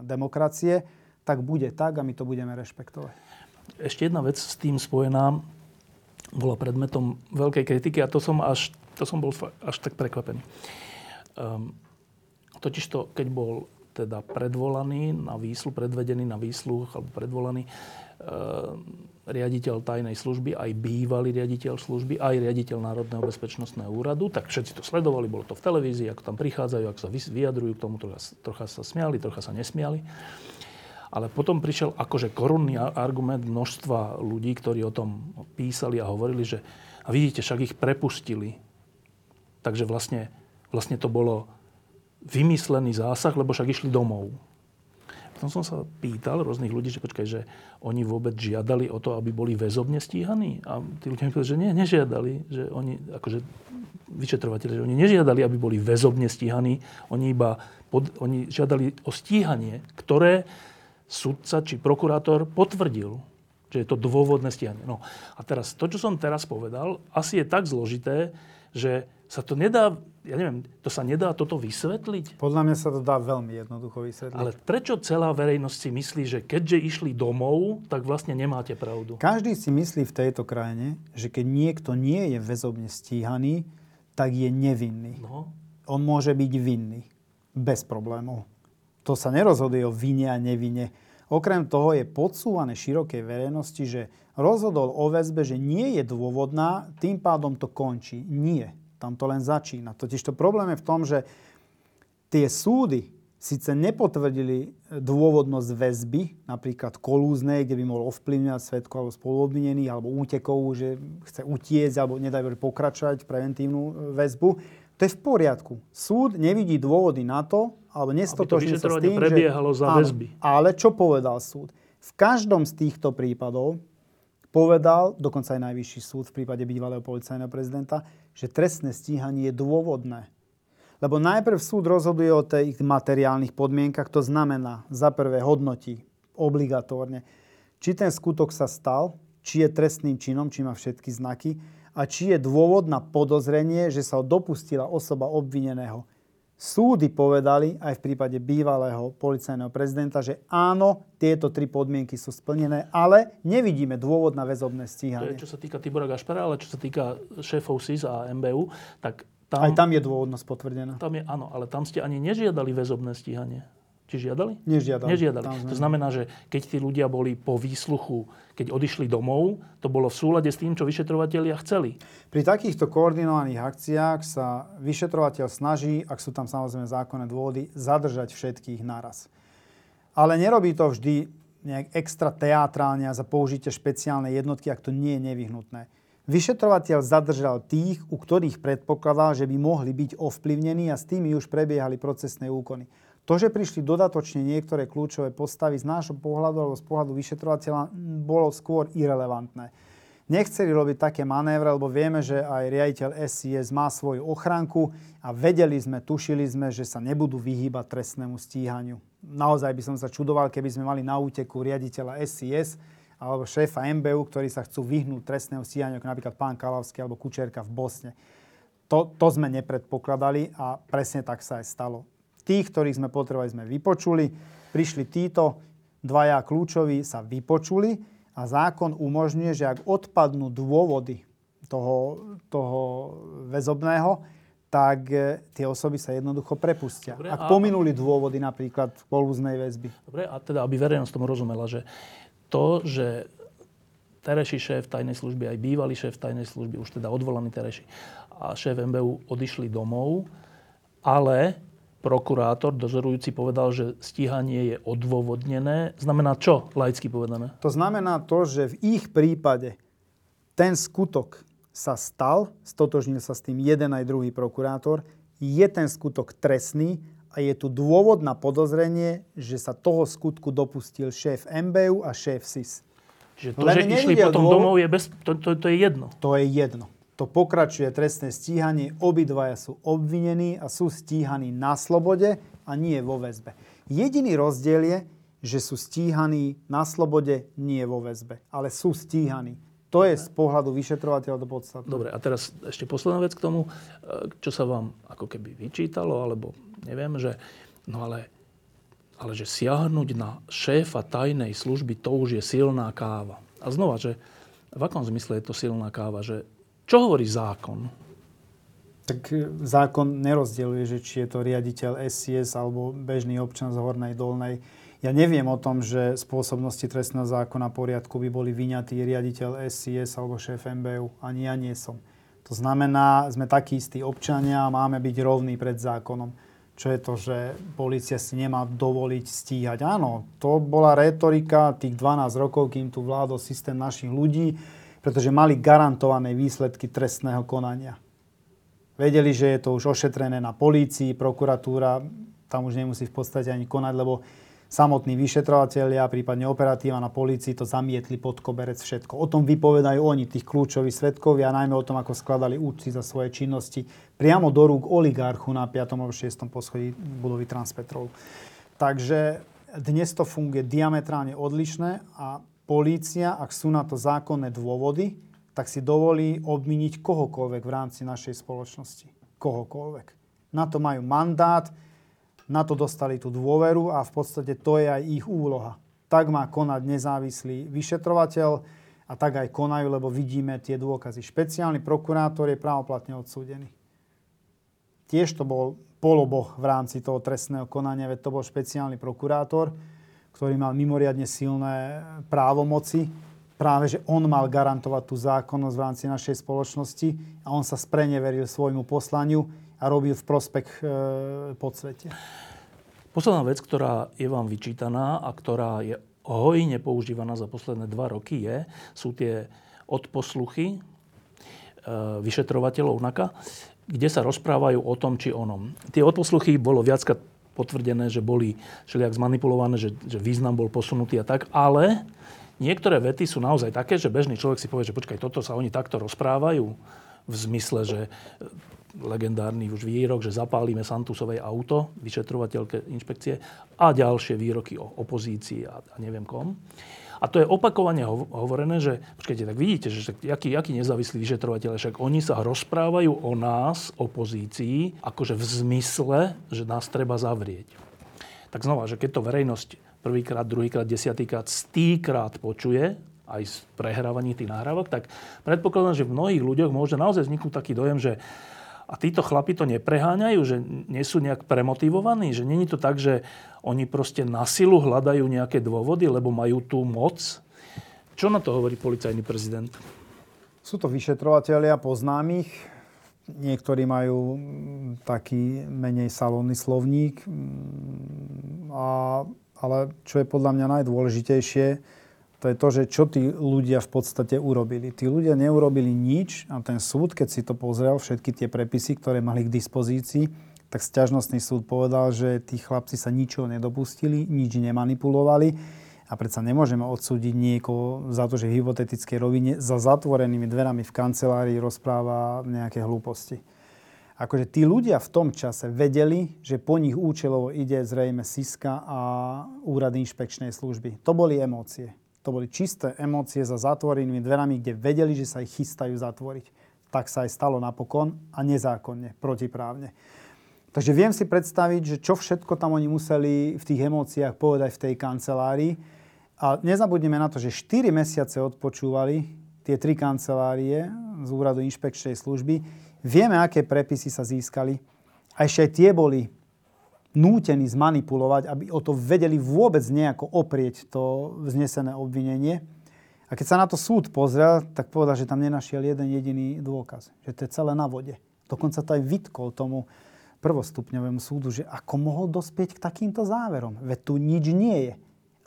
demokracie, tak bude tak a my to budeme rešpektovať. Ešte jedna vec s tým spojená bola predmetom veľkej kritiky a to som, až, to som bol až tak prekvapený. Um, totižto, keď bol teda predvolaný na výsluh, predvedený na výsluh alebo predvolaný e, riaditeľ tajnej služby, aj bývalý riaditeľ služby, aj riaditeľ Národného bezpečnostného úradu, tak všetci to sledovali, bolo to v televízii, ako tam prichádzajú, ako sa vyjadrujú k tomu, trocha, trocha sa smiali, trocha sa nesmiali. Ale potom prišiel akože korunný argument množstva ľudí, ktorí o tom písali a hovorili, že a vidíte, však ich prepustili. Takže vlastne, vlastne to bolo vymyslený zásah, lebo však išli domov. Potom som sa pýtal rôznych ľudí, že počkaj, že oni vôbec žiadali o to, aby boli väzobne stíhaní. A tí ľudia mi povedali, že nie, nežiadali. Že oni, akože vyšetrovateľe, že oni nežiadali, aby boli väzobne stíhaní. Oni iba pod, oni žiadali o stíhanie, ktoré sudca či prokurátor potvrdil, že je to dôvodné stíhanie. No a teraz to, čo som teraz povedal, asi je tak zložité, že sa to nedá, ja neviem, to sa nedá toto vysvetliť? Podľa mňa sa to dá veľmi jednoducho vysvetliť. Ale prečo celá verejnosť si myslí, že keďže išli domov, tak vlastne nemáte pravdu? Každý si myslí v tejto krajine, že keď niekto nie je väzobne stíhaný, tak je nevinný. No. On môže byť vinný. Bez problémov. To sa nerozhoduje o vine a nevine. Okrem toho je podsúvané širokej verejnosti, že rozhodol o väzbe, že nie je dôvodná, tým pádom to končí. Nie. Tam to len začína. Totiž to problém je v tom, že tie súdy síce nepotvrdili dôvodnosť väzby, napríklad kolúznej, kde by mohol ovplyvňovať svetku alebo spoluobvinených, alebo útekov, že chce utiecť alebo nedaj pokračovať preventívnu e, väzbu. To je v poriadku. Súd nevidí dôvody na to, alebo nestotožní sa s tým, prebiehalo že... za väzby. Ale čo povedal súd? V každom z týchto prípadov povedal, dokonca aj najvyšší súd v prípade bývalého policajného prezidenta, že trestné stíhanie je dôvodné. Lebo najprv súd rozhoduje o tých materiálnych podmienkach, to znamená, za prvé hodnotí obligatórne, či ten skutok sa stal, či je trestným činom, či má všetky znaky a či je dôvod na podozrenie, že sa dopustila osoba obvineného Súdy povedali aj v prípade bývalého policajného prezidenta, že áno, tieto tri podmienky sú splnené, ale nevidíme dôvod na väzobné stíhanie. To je, čo sa týka Tibora Gašpara, ale čo sa týka šéfov SIS a MBU, tak tam... Aj tam je dôvodnosť potvrdená. Tam je, áno, ale tam ste ani nežiadali väzobné stíhanie. Či žiadali? Nežiadali. Nežiadali. To znamená, že keď tí ľudia boli po výsluchu, keď odišli domov, to bolo v súlade s tým, čo vyšetrovatelia chceli. Pri takýchto koordinovaných akciách sa vyšetrovateľ snaží, ak sú tam samozrejme zákonné dôvody, zadržať všetkých naraz. Ale nerobí to vždy nejak extra teatrálne a za použitie špeciálnej jednotky, ak to nie je nevyhnutné. Vyšetrovateľ zadržal tých, u ktorých predpokladal, že by mohli byť ovplyvnení a s tými už prebiehali procesné úkony. To, že prišli dodatočne niektoré kľúčové postavy z nášho pohľadu alebo z pohľadu vyšetrovateľa, bolo skôr irrelevantné. Nechceli robiť také manévre, lebo vieme, že aj riaditeľ SIS má svoju ochranku a vedeli sme, tušili sme, že sa nebudú vyhýbať trestnému stíhaniu. Naozaj by som sa čudoval, keby sme mali na úteku riaditeľa SIS alebo šéfa MBU, ktorí sa chcú vyhnúť trestnému stíhaniu, ako napríklad pán Kalavský alebo Kučerka v Bosne. To, to sme nepredpokladali a presne tak sa aj stalo. Tých, ktorých sme potrebovali, sme vypočuli. Prišli títo dvaja kľúčoví, sa vypočuli a zákon umožňuje, že ak odpadnú dôvody toho, toho väzobného, tak e, tie osoby sa jednoducho prepustia. Dobre, ak a... pominuli dôvody napríklad kolúznej väzby. Dobre, a teda, aby verejnosť tomu rozumela, že to, že terejší šéf tajnej služby, aj bývalý šéf tajnej služby, už teda odvolaný terejší, a šéf MBU odišli domov, ale prokurátor, dozorujúci povedal, že stíhanie je odôvodnené. Znamená čo, laicky povedané? To znamená to, že v ich prípade ten skutok sa stal, stotožnil sa s tým jeden aj druhý prokurátor, je ten skutok trestný a je tu dôvod na podozrenie, že sa toho skutku dopustil šéf MBU a šéf SIS. Čiže to, Len že išli potom dôvod, domov, je bez, to, to, to je jedno. To je jedno. To pokračuje trestné stíhanie, obidvaja sú obvinení a sú stíhaní na slobode a nie vo väzbe. Jediný rozdiel je, že sú stíhaní na slobode, nie vo väzbe. Ale sú stíhaní. To je z pohľadu vyšetrovateľa do podstaty. Dobre, a teraz ešte posledná vec k tomu, e, čo sa vám ako keby vyčítalo, alebo neviem, že no ale ale že siahnuť na šéfa tajnej služby, to už je silná káva. A znova, že v akom zmysle je to silná káva? Že, čo hovorí zákon? Tak e, zákon nerozdieluje, že či je to riaditeľ SCS alebo bežný občan z Hornej Dolnej. Ja neviem o tom, že spôsobnosti trestného zákona poriadku by boli vyňatí riaditeľ SCS alebo šéf MBU. Ani ja nie som. To znamená, sme takí istí občania a máme byť rovní pred zákonom čo je to, že policia si nemá dovoliť stíhať. Áno, to bola retorika tých 12 rokov, kým tu vládol systém našich ľudí, pretože mali garantované výsledky trestného konania. Vedeli, že je to už ošetrené na polícii, prokuratúra tam už nemusí v podstate ani konať, lebo samotní vyšetrovateľia, prípadne operatíva na polícii to zamietli pod koberec všetko. O tom vypovedajú oni, tých kľúčových svetkovia, najmä o tom, ako skladali účty za svoje činnosti priamo do rúk oligarchu na 5. alebo 6. poschodí budovy Transpetrol. Takže dnes to funguje diametrálne odlišné a polícia, ak sú na to zákonné dôvody, tak si dovolí obminiť kohokoľvek v rámci našej spoločnosti. Kohokoľvek. Na to majú mandát, na to dostali tú dôveru a v podstate to je aj ich úloha. Tak má konať nezávislý vyšetrovateľ a tak aj konajú, lebo vidíme tie dôkazy. Špeciálny prokurátor je právoplatne odsúdený. Tiež to bol poloboh v rámci toho trestného konania, veď to bol špeciálny prokurátor, ktorý mal mimoriadne silné právomoci. Práve, že on mal garantovať tú zákonnosť v rámci našej spoločnosti a on sa spreneveril svojmu poslaniu a robil v prospech e, podsvete. Posledná vec, ktorá je vám vyčítaná a ktorá je hojne používaná za posledné dva roky, je, sú tie odposluchy e, vyšetrovateľov NAKA, kde sa rozprávajú o tom či onom. Tie odposluchy bolo viackrát potvrdené, že boli všelijak zmanipulované, že, že význam bol posunutý a tak, ale niektoré vety sú naozaj také, že bežný človek si povie, že počkaj, toto sa oni takto rozprávajú v zmysle, že legendárny už výrok, že zapálime Santusovej auto, vyšetrovateľke inšpekcie a ďalšie výroky o opozícii a, a neviem kom. A to je opakovane hovorené, že počkajte, tak vidíte, že aký, aký nezávislí vyšetrovateľe, však oni sa rozprávajú o nás, opozícii, akože v zmysle, že nás treba zavrieť. Tak znova, že keď to verejnosť prvýkrát, druhýkrát, desiatýkrát, stýkrát počuje, aj z prehrávaní tých nahrávok, tak predpokladám, že v mnohých ľuďoch môže naozaj vzniknúť taký dojem, že a títo chlapi to nepreháňajú, že nie sú nejak premotivovaní, že není to tak, že oni proste na silu hľadajú nejaké dôvody, lebo majú tú moc. Čo na to hovorí policajný prezident? Sú to vyšetrovateľia poznámych. Niektorí majú taký menej salónny slovník. A, ale čo je podľa mňa najdôležitejšie, to je to, že čo tí ľudia v podstate urobili. Tí ľudia neurobili nič a ten súd, keď si to pozrel, všetky tie prepisy, ktoré mali k dispozícii, tak sťažnostný súd povedal, že tí chlapci sa ničoho nedopustili, nič nemanipulovali a predsa nemôžeme odsúdiť niekoho za to, že v hypotetickej rovine za zatvorenými dverami v kancelárii rozpráva nejaké hlúposti. Akože tí ľudia v tom čase vedeli, že po nich účelovo ide zrejme Siska a úrady inšpekčnej služby. To boli emócie. To boli čisté emócie za zatvorenými dverami, kde vedeli, že sa ich chystajú zatvoriť. Tak sa aj stalo napokon a nezákonne, protiprávne. Takže viem si predstaviť, že čo všetko tam oni museli v tých emóciách povedať v tej kancelárii. A nezabudneme na to, že 4 mesiace odpočúvali tie tri kancelárie z úradu inšpekčnej služby. Vieme, aké prepisy sa získali. A ešte aj tie boli nútení zmanipulovať, aby o to vedeli vôbec nejako oprieť to vznesené obvinenie. A keď sa na to súd pozrel, tak povedal, že tam nenašiel jeden jediný dôkaz. Že to je celé na vode. Dokonca to aj vytkol tomu prvostupňovému súdu, že ako mohol dospieť k takýmto záverom. Veď tu nič nie je.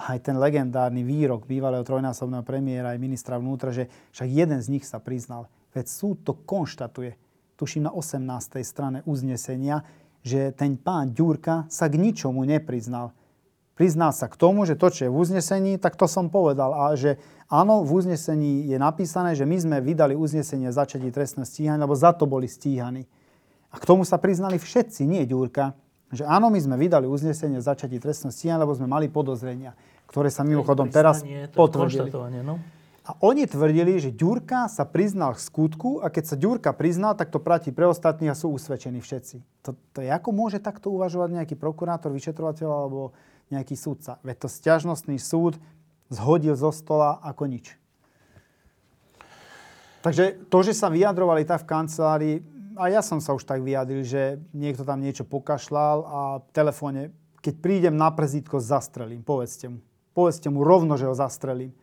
Aj ten legendárny výrok bývalého trojnásobného premiéra aj ministra vnútra, že však jeden z nich sa priznal. Veď súd to konštatuje. tuším na 18. strane uznesenia, že ten pán Ďurka sa k ničomu nepriznal. Priznal sa k tomu, že to, čo je v uznesení, tak to som povedal. A že áno, v uznesení je napísané, že my sme vydali uznesenie začatí trestného stíhania, lebo za to boli stíhaní. A k tomu sa priznali všetci, nie Ďurka. Že áno, my sme vydali uznesenie začatí trestného stíhania, lebo sme mali podozrenia, ktoré sa mimochodom teraz potvrdili. No? A oni tvrdili, že Ďurka sa priznal k skutku a keď sa Ďurka priznal, tak to platí pre ostatných a sú usvedčení všetci. To, to je, ako môže takto uvažovať nejaký prokurátor, vyšetrovateľ alebo nejaký súdca? Veď to stiažnostný súd zhodil zo stola ako nič. Takže to, že sa vyjadrovali tak v kancelárii, a ja som sa už tak vyjadril, že niekto tam niečo pokašľal a v telefóne, keď prídem na prezítko, zastrelím. Povedzte mu. Povedzte mu rovno, že ho zastrelím.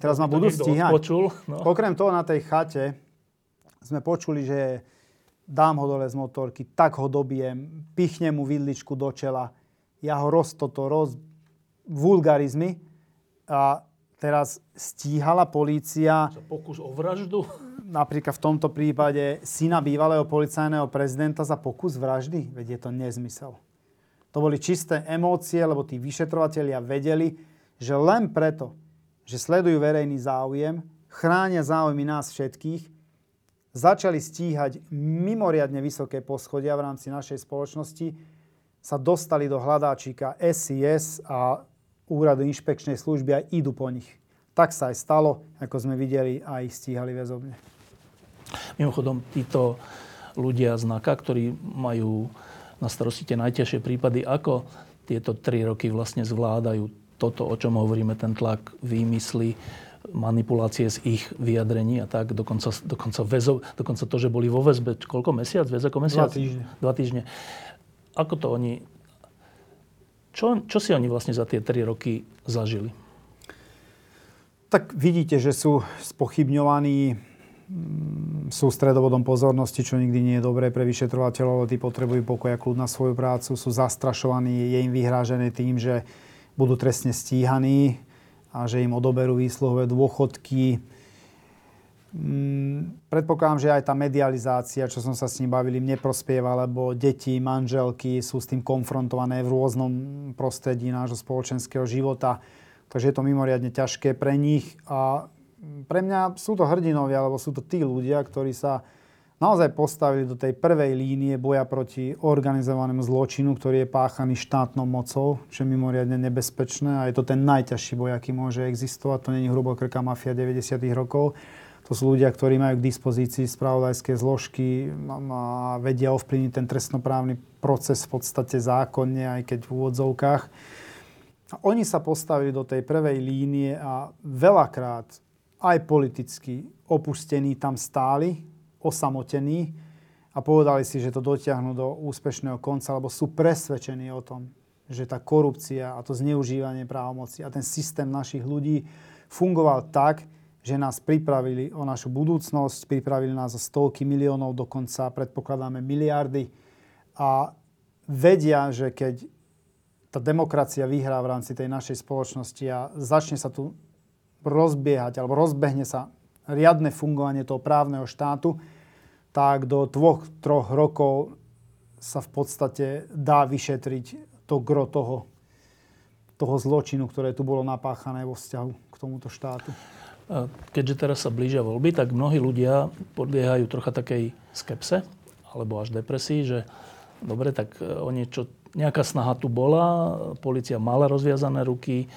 Teraz ma budú stíhať. Odpočul, no. Okrem toho na tej chate sme počuli, že dám ho dole z motorky, tak ho dobijem, pichnem mu vidličku do čela, ja ho roz toto, roz vulgarizmy a teraz stíhala polícia... Pokus o vraždu? Napríklad v tomto prípade syna bývalého policajného prezidenta za pokus vraždy? Veď je to nezmysel. To boli čisté emócie, lebo tí vyšetrovatelia vedeli, že len preto, že sledujú verejný záujem, chránia záujmy nás všetkých, začali stíhať mimoriadne vysoké poschodia v rámci našej spoločnosti, sa dostali do hľadáčika SIS a úradu inšpekčnej služby a idú po nich. Tak sa aj stalo, ako sme videli, a ich stíhali väzobne. Mimochodom, títo ľudia z ktorí majú na starosti tie najťažšie prípady, ako tieto tri roky vlastne zvládajú toto, o čom hovoríme, ten tlak, výmysly, manipulácie z ich vyjadrení a tak, dokonca, dokonca, väzov, dokonca to, že boli vo väzbe, koľko mesiac, viac ako mesiac? Dva týždne. Dva týždne. Ako to oni, čo, čo si oni vlastne za tie tri roky zažili? Tak vidíte, že sú spochybňovaní, mm, sú stredovodom pozornosti, čo nikdy nie je dobré pre vyšetrovateľov, tí potrebujú pokoj a kľud na svoju prácu, sú zastrašovaní, je im vyhrážené tým, že budú trestne stíhaní a že im odoberú výsluhové dôchodky. Mm, predpokladám, že aj tá medializácia, čo som sa s ním bavili, im neprospieva, lebo deti, manželky sú s tým konfrontované v rôznom prostredí nášho spoločenského života. Takže je to mimoriadne ťažké pre nich a pre mňa sú to hrdinovia, lebo sú to tí ľudia, ktorí sa naozaj postavili do tej prvej línie boja proti organizovanému zločinu, ktorý je páchaný štátnou mocou, čo je mimoriadne nebezpečné a je to ten najťažší boj, aký môže existovať. To není hrubokrká mafia 90. rokov. To sú ľudia, ktorí majú k dispozícii spravodajské zložky a vedia ovplyvniť ten trestnoprávny proces v podstate zákonne, aj keď v úvodzovkách. A oni sa postavili do tej prvej línie a veľakrát aj politicky opustení tam stáli, osamotení a povedali si, že to dotiahnu do úspešného konca, lebo sú presvedčení o tom, že tá korupcia a to zneužívanie právomoci a ten systém našich ľudí fungoval tak, že nás pripravili o našu budúcnosť, pripravili nás o stovky miliónov, dokonca predpokladáme miliardy. A vedia, že keď tá demokracia vyhrá v rámci tej našej spoločnosti a začne sa tu rozbiehať alebo rozbehne sa riadne fungovanie toho právneho štátu, tak do dvoch, troch rokov sa v podstate dá vyšetriť to gro toho, toho zločinu, ktoré tu bolo napáchané vo vzťahu k tomuto štátu. Keďže teraz sa blížia voľby, tak mnohí ľudia podliehajú trocha takej skepse alebo až depresii, že dobre, tak e, o niečo, nejaká snaha tu bola, policia mala rozviazané ruky,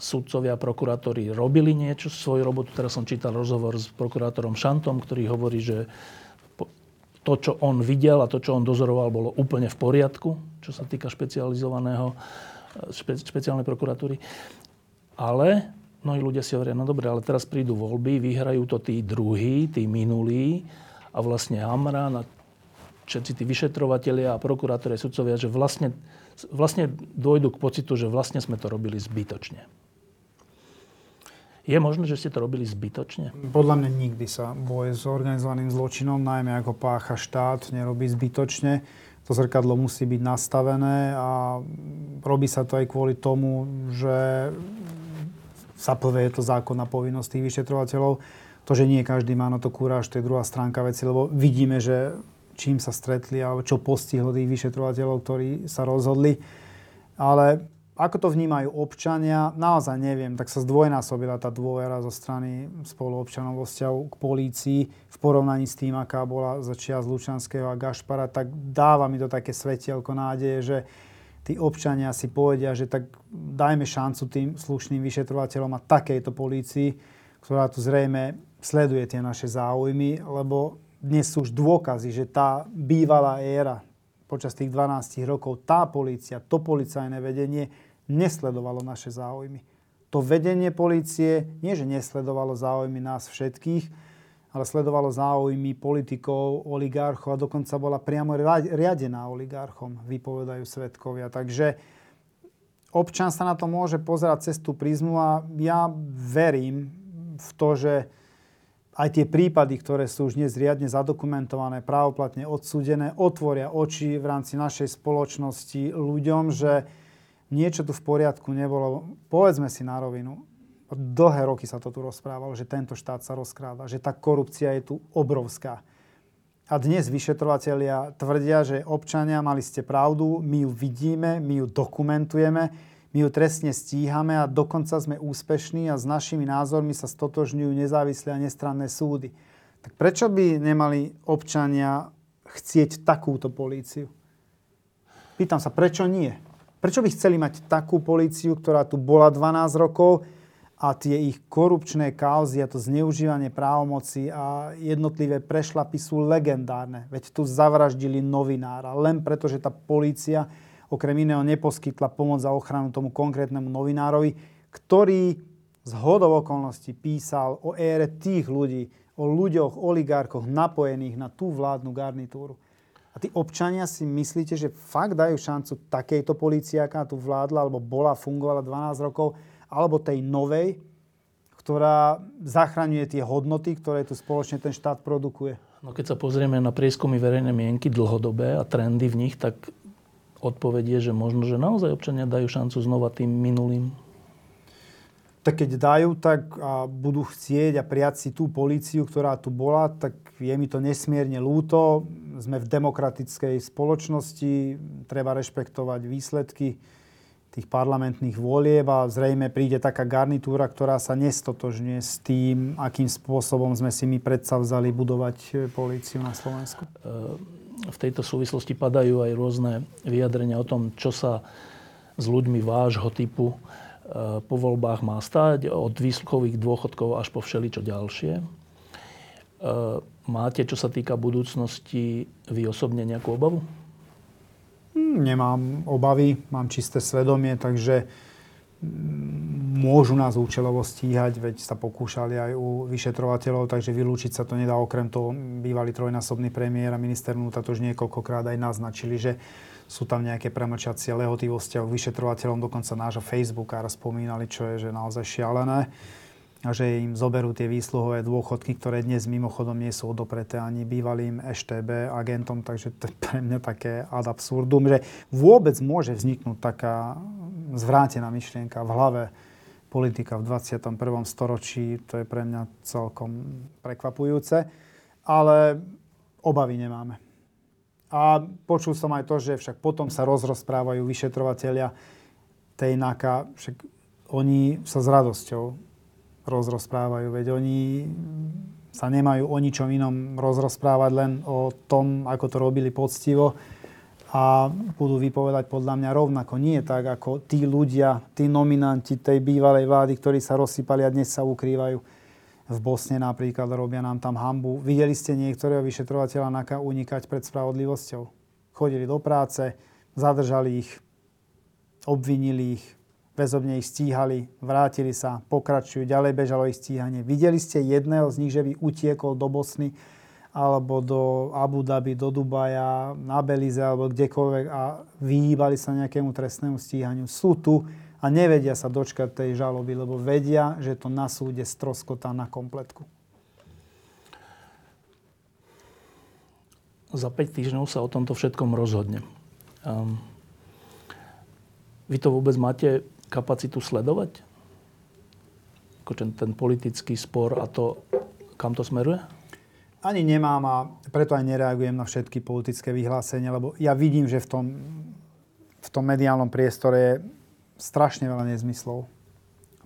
sudcovia a prokurátori robili niečo, svoju robotu. Teraz som čítal rozhovor s prokurátorom Šantom, ktorý hovorí, že to, čo on videl a to, čo on dozoroval, bolo úplne v poriadku, čo sa týka špecializovaného, e, špe, špeciálnej prokuratúry. Ale mnohí ľudia si hovoria, no dobre, ale teraz prídu voľby, vyhrajú to tí druhí, tí minulí a vlastne Hamran a všetci tí vyšetrovatelia a prokurátori a sudcovia, že vlastne vlastne dôjdu k pocitu, že vlastne sme to robili zbytočne. Je možné, že ste to robili zbytočne? Podľa mňa nikdy sa boj s organizovaným zločinom, najmä ako pácha štát, nerobí zbytočne. To zrkadlo musí byť nastavené a robí sa to aj kvôli tomu, že sa plve je to zákonná povinnosť tých vyšetrovateľov. To, že nie každý má na to kúraž, to je druhá stránka veci, lebo vidíme, že čím sa stretli alebo čo postihlo tých vyšetrovateľov, ktorí sa rozhodli. Ale ako to vnímajú občania, naozaj neviem, tak sa zdvojnásobila tá dôvera zo strany spoluobčanov vo vzťahu k polícii v porovnaní s tým, aká bola za z Lučanského a Gašpara, tak dáva mi to také svetielko nádeje, že tí občania si povedia, že tak dajme šancu tým slušným vyšetrovateľom a takejto polícii, ktorá tu zrejme sleduje tie naše záujmy, lebo dnes sú už dôkazy, že tá bývalá éra počas tých 12 rokov, tá polícia, to policajné vedenie nesledovalo naše záujmy. To vedenie policie nie, že nesledovalo záujmy nás všetkých, ale sledovalo záujmy politikov, oligarchov a dokonca bola priamo riadená oligarchom, vypovedajú svetkovia. Takže občan sa na to môže pozerať cez tú prízmu a ja verím v to, že aj tie prípady, ktoré sú už dnes riadne zadokumentované, právoplatne odsúdené, otvoria oči v rámci našej spoločnosti ľuďom, že niečo tu v poriadku nebolo. Povedzme si na rovinu, dlhé roky sa to tu rozprávalo, že tento štát sa rozkráva, že tá korupcia je tu obrovská. A dnes vyšetrovatelia tvrdia, že občania mali ste pravdu, my ju vidíme, my ju dokumentujeme, my ju trestne stíhame a dokonca sme úspešní a s našimi názormi sa stotožňujú nezávislé a nestranné súdy. Tak prečo by nemali občania chcieť takúto políciu? Pýtam sa, prečo nie? Prečo by chceli mať takú políciu, ktorá tu bola 12 rokov a tie ich korupčné kauzy a to zneužívanie právomoci a jednotlivé prešlapy sú legendárne. Veď tu zavraždili novinára len preto, že tá polícia okrem iného neposkytla pomoc za ochranu tomu konkrétnemu novinárovi, ktorý z hodov okolností písal o ére tých ľudí, o ľuďoch, oligarkoch napojených na tú vládnu garnitúru. A tí občania si myslíte, že fakt dajú šancu takejto polícii, aká tu vládla, alebo bola, fungovala 12 rokov, alebo tej novej, ktorá zachraňuje tie hodnoty, ktoré tu spoločne ten štát produkuje? No keď sa pozrieme na prieskumy verejnej mienky dlhodobé a trendy v nich, tak odpovedie, je, že možno, že naozaj občania dajú šancu znova tým minulým tak keď dajú, tak a budú chcieť a prijať si tú políciu, ktorá tu bola, tak je mi to nesmierne lúto. Sme v demokratickej spoločnosti, treba rešpektovať výsledky tých parlamentných volieb a zrejme príde taká garnitúra, ktorá sa nestotožňuje s tým, akým spôsobom sme si my vzali budovať políciu na Slovensku. E, v tejto súvislosti padajú aj rôzne vyjadrenia o tom, čo sa s ľuďmi vášho typu Eh, po voľbách má stať, od výsluchových dôchodkov až po všeličo ďalšie. Eh, máte, čo sa týka budúcnosti, vy osobne nejakú obavu? Hm, nemám obavy, mám čisté svedomie, takže môžu nás účelovo stíhať, veď sa pokúšali aj u vyšetrovateľov, takže vylúčiť sa to nedá. Okrem toho bývalý trojnásobný premiér a minister vnútra to už niekoľkokrát aj naznačili, že sú tam nejaké premlčacie lehoty vzťahu vyšetrovateľom, dokonca nášho Facebooka spomínali, čo je že naozaj šialené a že im zoberú tie výsluhové dôchodky, ktoré dnes mimochodom nie sú odopreté ani bývalým EŠTB agentom, takže to je pre mňa také ad absurdum, že vôbec môže vzniknúť taká zvrátená myšlienka v hlave politika v 21. storočí, to je pre mňa celkom prekvapujúce, ale obavy nemáme. A počul som aj to, že však potom sa rozrozprávajú vyšetrovateľia tej NAKA, však oni sa s radosťou rozrozprávajú, veď oni sa nemajú o ničom inom rozrozprávať, len o tom, ako to robili poctivo a budú vypovedať podľa mňa rovnako. Nie tak, ako tí ľudia, tí nominanti tej bývalej vlády, ktorí sa rozsypali a dnes sa ukrývajú v Bosne napríklad robia nám tam hambu. Videli ste niektorého vyšetrovateľa NAKA unikať pred spravodlivosťou? Chodili do práce, zadržali ich, obvinili ich, väzobne ich stíhali, vrátili sa, pokračujú, ďalej bežalo ich stíhanie. Videli ste jedného z nich, že by utiekol do Bosny alebo do Abu Dhabi, do Dubaja, na Belize alebo kdekoľvek a vyhýbali sa nejakému trestnému stíhaniu. Sú tu a nevedia sa dočkať tej žaloby, lebo vedia, že to na súde stroskotá na kompletku. Za 5 týždňov sa o tomto všetkom rozhodne. Um, vy to vôbec máte kapacitu sledovať? Ako ten, ten politický spor a to, kam to smeruje? Ani nemám a preto aj nereagujem na všetky politické vyhlásenia, lebo ja vidím, že v tom, v tom mediálnom priestore je strašne veľa nezmyslov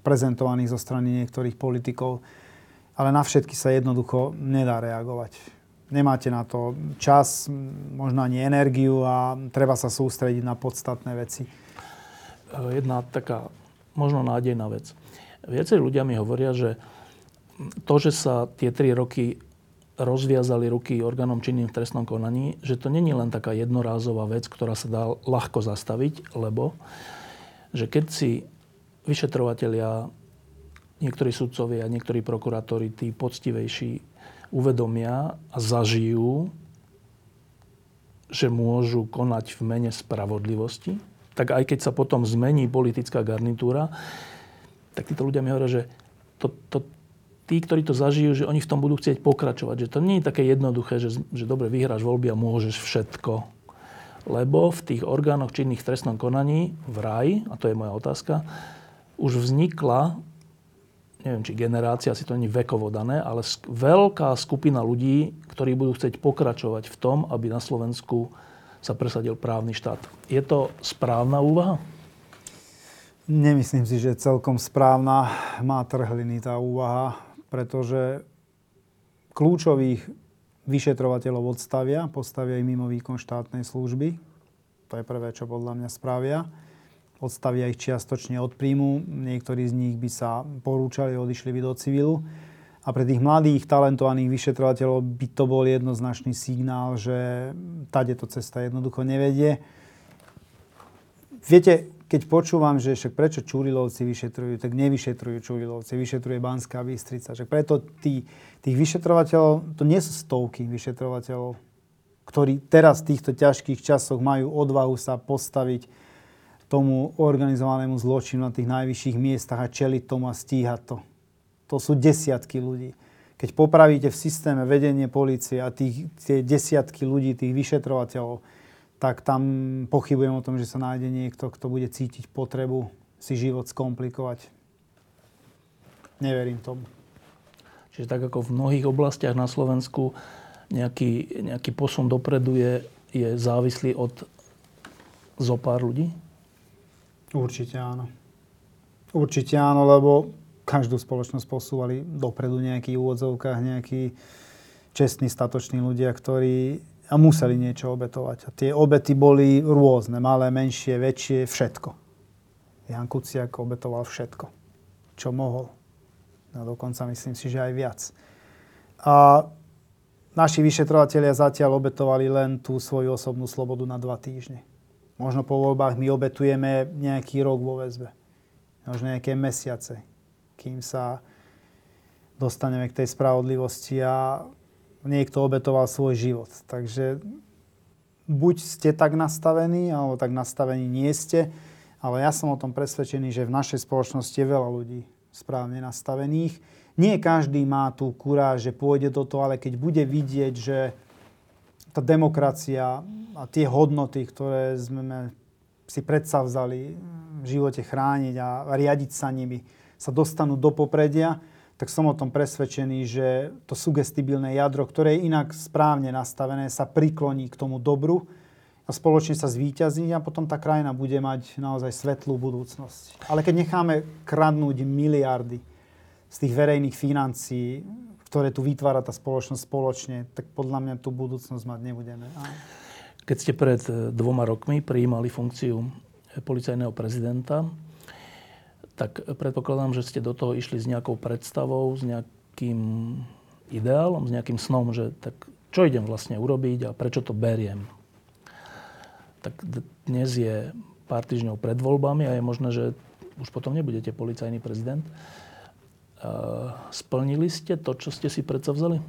prezentovaných zo strany niektorých politikov, ale na všetky sa jednoducho nedá reagovať. Nemáte na to čas, možno ani energiu a treba sa sústrediť na podstatné veci. Jedna taká možno nádejná vec. Viacerí ľudia mi hovoria, že to, že sa tie tri roky rozviazali ruky orgánom činným v trestnom konaní, že to není len taká jednorázová vec, ktorá sa dá ľahko zastaviť, lebo že keď si vyšetrovatelia, niektorí sudcovia, niektorí prokurátori, tí poctivejší uvedomia a zažijú, že môžu konať v mene spravodlivosti, tak aj keď sa potom zmení politická garnitúra, tak títo ľudia mi hovoria, že to, to, tí, ktorí to zažijú, že oni v tom budú chcieť pokračovať. Že to nie je také jednoduché, že, že dobre, vyhráš voľby a môžeš všetko. Lebo v tých orgánoch činných v trestnom konaní v raj, a to je moja otázka, už vznikla, neviem, či generácia, asi to nie vekovo dané, ale veľká skupina ľudí, ktorí budú chcieť pokračovať v tom, aby na Slovensku sa presadil právny štát. Je to správna úvaha? Nemyslím si, že celkom správna. Má trhliny tá úvaha pretože kľúčových vyšetrovateľov odstavia, postavia ich mimo výkon štátnej služby. To je prvé, čo podľa mňa spravia. Odstavia ich čiastočne od príjmu. Niektorí z nich by sa porúčali, odišli by do civilu. A pre tých mladých, talentovaných vyšetrovateľov by to bol jednoznačný signál, že tade to cesta jednoducho nevedie. Viete, keď počúvam, že však prečo Čurilovci vyšetrujú, tak nevyšetrujú Čurilovci, vyšetruje Banská Bystrica. Však preto tí, tých vyšetrovateľov, to nie sú stovky vyšetrovateľov, ktorí teraz v týchto ťažkých časoch majú odvahu sa postaviť tomu organizovanému zločinu na tých najvyšších miestach a čeliť tomu a stíhať to. To sú desiatky ľudí. Keď popravíte v systéme vedenie policie a tých, tie desiatky ľudí, tých vyšetrovateľov, tak tam pochybujem o tom, že sa nájde niekto, kto bude cítiť potrebu si život skomplikovať. Neverím tomu. Čiže tak ako v mnohých oblastiach na Slovensku nejaký, nejaký posun dopredu je, je závislý od zo pár ľudí? Určite áno. Určite áno, lebo každú spoločnosť posúvali dopredu nejakých úvodzovkách, nejakí čestní, statoční ľudia, ktorí a museli niečo obetovať. A tie obety boli rôzne, malé, menšie, väčšie, všetko. Jan Kuciak obetoval všetko, čo mohol. No dokonca myslím si, že aj viac. A naši vyšetrovateľia zatiaľ obetovali len tú svoju osobnú slobodu na dva týždne. Možno po voľbách my obetujeme nejaký rok vo väzbe. Možno nejaké mesiace, kým sa dostaneme k tej spravodlivosti a niekto obetoval svoj život. Takže buď ste tak nastavení, alebo tak nastavení nie ste, ale ja som o tom presvedčený, že v našej spoločnosti je veľa ľudí správne nastavených. Nie každý má tú kuráž, že pôjde do toho, ale keď bude vidieť, že tá demokracia a tie hodnoty, ktoré sme si vzali v živote chrániť a riadiť sa nimi, sa dostanú do popredia, tak som o tom presvedčený, že to sugestibilné jadro, ktoré je inak správne nastavené, sa prikloní k tomu dobru a spoločne sa zvíťazí a potom tá krajina bude mať naozaj svetlú budúcnosť. Ale keď necháme kradnúť miliardy z tých verejných financií, ktoré tu vytvára tá spoločnosť spoločne, tak podľa mňa tú budúcnosť mať nebudeme. Keď ste pred dvoma rokmi prijímali funkciu policajného prezidenta, tak predpokladám, že ste do toho išli s nejakou predstavou, s nejakým ideálom, s nejakým snom, že tak čo idem vlastne urobiť a prečo to beriem. Tak dnes je pár týždňov pred voľbami a je možné, že už potom nebudete policajný prezident. Splnili ste to, čo ste si predsa vzali?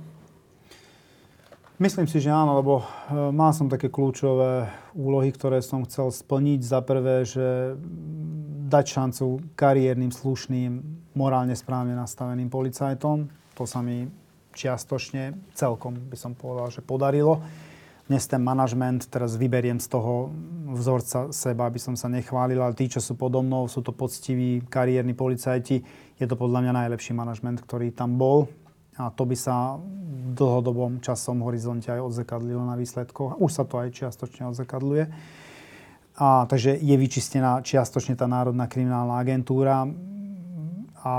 Myslím si, že áno, lebo e, mal som také kľúčové úlohy, ktoré som chcel splniť. Za prvé, že dať šancu kariérnym, slušným, morálne správne nastaveným policajtom. To sa mi čiastočne celkom, by som povedal, že podarilo. Dnes ten manažment, teraz vyberiem z toho vzorca seba, aby som sa nechválil, ale tí, čo sú podo mnou, sú to poctiví kariérni policajti. Je to podľa mňa najlepší manažment, ktorý tam bol a to by sa v dlhodobom časom horizonte aj odzekadlilo na výsledkoch. Už sa to aj čiastočne odzekadluje. A, takže je vyčistená čiastočne tá Národná kriminálna agentúra a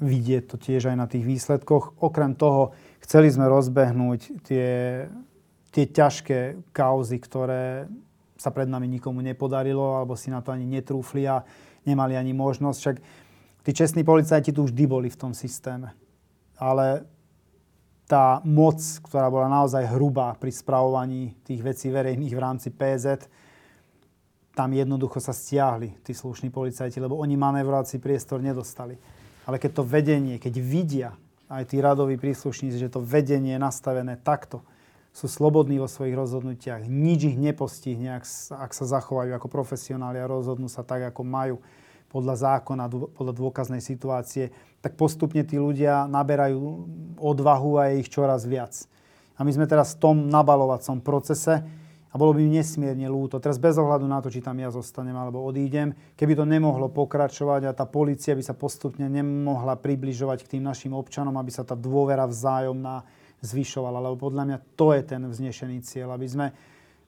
vidie to tiež aj na tých výsledkoch. Okrem toho, chceli sme rozbehnúť tie, tie ťažké kauzy, ktoré sa pred nami nikomu nepodarilo, alebo si na to ani netrúfli a nemali ani možnosť. Však tí čestní policajti tu vždy boli v tom systéme ale tá moc, ktorá bola naozaj hrubá pri spravovaní tých vecí verejných v rámci PZ, tam jednoducho sa stiahli tí slušní policajti, lebo oni manévrovací priestor nedostali. Ale keď to vedenie, keď vidia aj tí radoví príslušníci, že to vedenie je nastavené takto, sú slobodní vo svojich rozhodnutiach, nič ich nepostihne, ak sa zachovajú ako profesionáli a rozhodnú sa tak, ako majú podľa zákona, podľa dôkaznej situácie, tak postupne tí ľudia naberajú odvahu a je ich čoraz viac. A my sme teraz v tom nabalovacom procese a bolo by mi nesmierne lúto, teraz bez ohľadu na to, či tam ja zostanem alebo odídem, keby to nemohlo pokračovať a tá policia by sa postupne nemohla približovať k tým našim občanom, aby sa tá dôvera vzájomná zvyšovala. Lebo podľa mňa to je ten vznešený cieľ, aby sme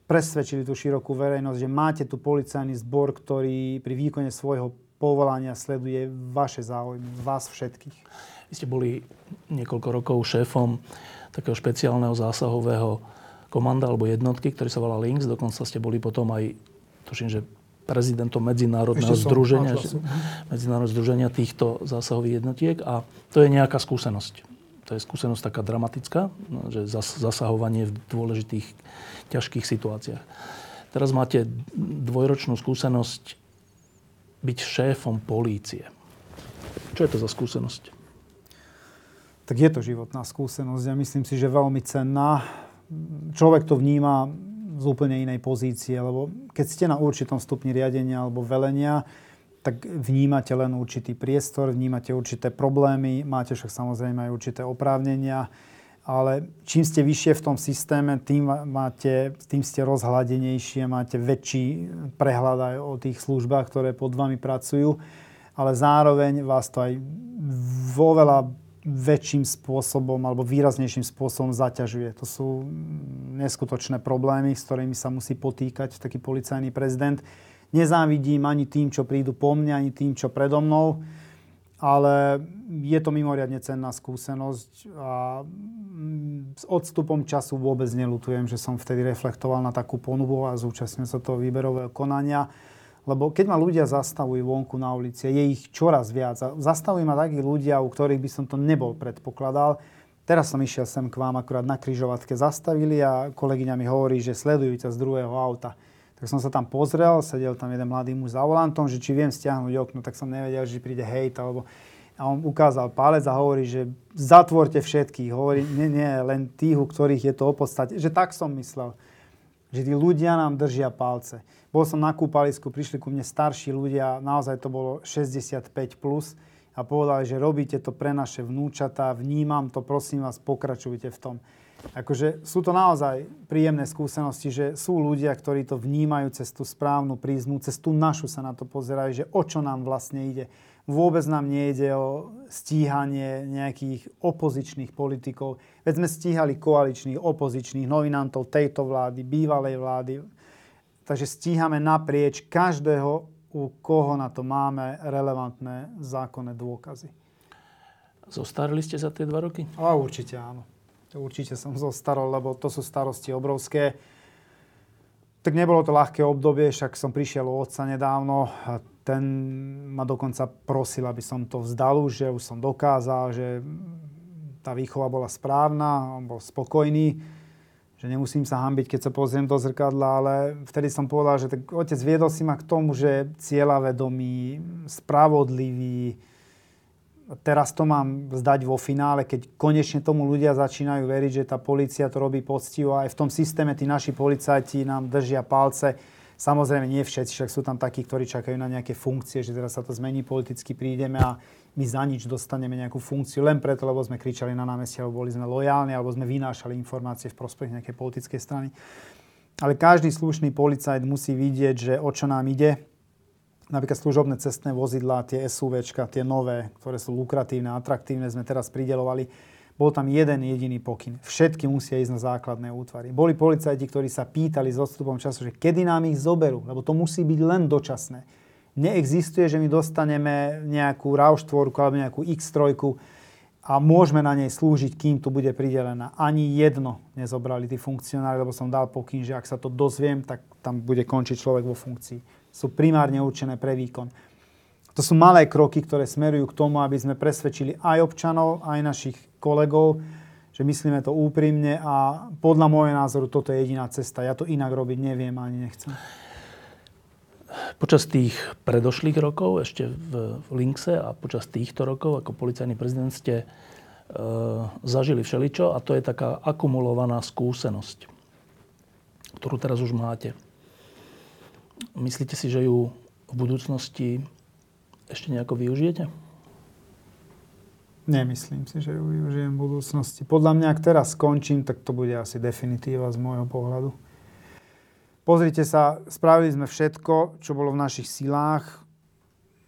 presvedčili tú širokú verejnosť, že máte tu policajný zbor, ktorý pri výkone svojho povolania sleduje vaše záujmy, vás všetkých. Vy ste boli niekoľko rokov šéfom takého špeciálneho zásahového komanda alebo jednotky, ktorý sa volá Links. Dokonca ste boli potom aj, tuším, že prezidentom Medzinárodného združenia, Medzinárodného združenia týchto zásahových jednotiek a to je nejaká skúsenosť. To je skúsenosť taká dramatická, no, že zasahovanie v dôležitých, ťažkých situáciách. Teraz máte dvojročnú skúsenosť byť šéfom polície. Čo je to za skúsenosť? Tak je to životná skúsenosť a myslím si, že veľmi cenná. Človek to vníma z úplne inej pozície, lebo keď ste na určitom stupni riadenia alebo velenia, tak vnímate len určitý priestor, vnímate určité problémy, máte však samozrejme aj určité oprávnenia ale čím ste vyššie v tom systéme, tým, máte, tým ste rozhľadenejšie, máte väčší prehľad aj o tých službách, ktoré pod vami pracujú, ale zároveň vás to aj vo veľa väčším spôsobom alebo výraznejším spôsobom zaťažuje. To sú neskutočné problémy, s ktorými sa musí potýkať taký policajný prezident. Nezávidím ani tým, čo prídu po mne, ani tým, čo predo mnou ale je to mimoriadne cenná skúsenosť a mm, s odstupom času vôbec nelutujem, že som vtedy reflektoval na takú ponubu a zúčastnil sa toho výberového konania. Lebo keď ma ľudia zastavujú vonku na ulici, je ich čoraz viac. A zastavujú ma takí ľudia, u ktorých by som to nebol predpokladal. Teraz som išiel sem k vám akurát na kryžovatke zastavili a kolegyňa mi hovorí, že sledujú ťa z druhého auta. Tak som sa tam pozrel, sedel tam jeden mladý muž za volantom, že či viem stiahnuť okno, tak som nevedel, že príde hejt, alebo a on ukázal palec a hovorí, že zatvorte všetkých. Hovorí, nie, nie, len tých, u ktorých je to opodstate. Že tak som myslel. Že tí ľudia nám držia palce. Bol som na kúpalisku, prišli ku mne starší ľudia, naozaj to bolo 65+, plus, a povedali, že robíte to pre naše vnúčatá, vnímam to, prosím vás, pokračujte v tom akože sú to naozaj príjemné skúsenosti, že sú ľudia, ktorí to vnímajú cez tú správnu prízmu, cez tú našu sa na to pozerajú, že o čo nám vlastne ide. Vôbec nám nejde o stíhanie nejakých opozičných politikov. Veď sme stíhali koaličných, opozičných, novinantov tejto vlády, bývalej vlády. Takže stíhame naprieč každého, u koho na to máme relevantné zákonné dôkazy. Zostarili ste za tie dva roky? A určite áno. Určite som zostarol, lebo to sú starosti obrovské. Tak nebolo to ľahké obdobie, však som prišiel od otca nedávno. A ten ma dokonca prosil, aby som to vzdal že už som dokázal, že tá výchova bola správna, on bol spokojný, že nemusím sa hambiť, keď sa pozriem do zrkadla, ale vtedy som povedal, že tak otec viedol si ma k tomu, že cieľavedomý, spravodlivý, teraz to mám zdať vo finále, keď konečne tomu ľudia začínajú veriť, že tá policia to robí poctivo. Aj v tom systéme tí naši policajti nám držia palce. Samozrejme, nie všetci, však sú tam takí, ktorí čakajú na nejaké funkcie, že teraz sa to zmení, politicky prídeme a my za nič dostaneme nejakú funkciu len preto, lebo sme kričali na námestí, alebo boli sme lojálni, alebo sme vynášali informácie v prospech nejakej politickej strany. Ale každý slušný policajt musí vidieť, že o čo nám ide, napríklad služobné cestné vozidlá, tie SUVčka, tie nové, ktoré sú lukratívne, atraktívne, sme teraz pridelovali. Bol tam jeden jediný pokyn. Všetky musia ísť na základné útvary. Boli policajti, ktorí sa pýtali s odstupom času, že kedy nám ich zoberú, lebo to musí byť len dočasné. Neexistuje, že my dostaneme nejakú RAV 4 alebo nejakú X3 a môžeme na nej slúžiť, kým tu bude pridelená. Ani jedno nezobrali tí funkcionári, lebo som dal pokyn, že ak sa to dozviem, tak tam bude končiť človek vo funkcii. Sú primárne určené pre výkon. To sú malé kroky, ktoré smerujú k tomu, aby sme presvedčili aj občanov, aj našich kolegov, že myslíme to úprimne a podľa môjho názoru toto je jediná cesta. Ja to inak robiť neviem ani nechcem. Počas tých predošlých rokov, ešte v, v Linkse a počas týchto rokov ako policajný prezident ste e, zažili všeličo a to je taká akumulovaná skúsenosť, ktorú teraz už máte. Myslíte si, že ju v budúcnosti ešte nejako využijete? Nemyslím si, že ju využijem v budúcnosti. Podľa mňa, ak teraz skončím, tak to bude asi definitíva z môjho pohľadu. Pozrite sa, spravili sme všetko, čo bolo v našich silách.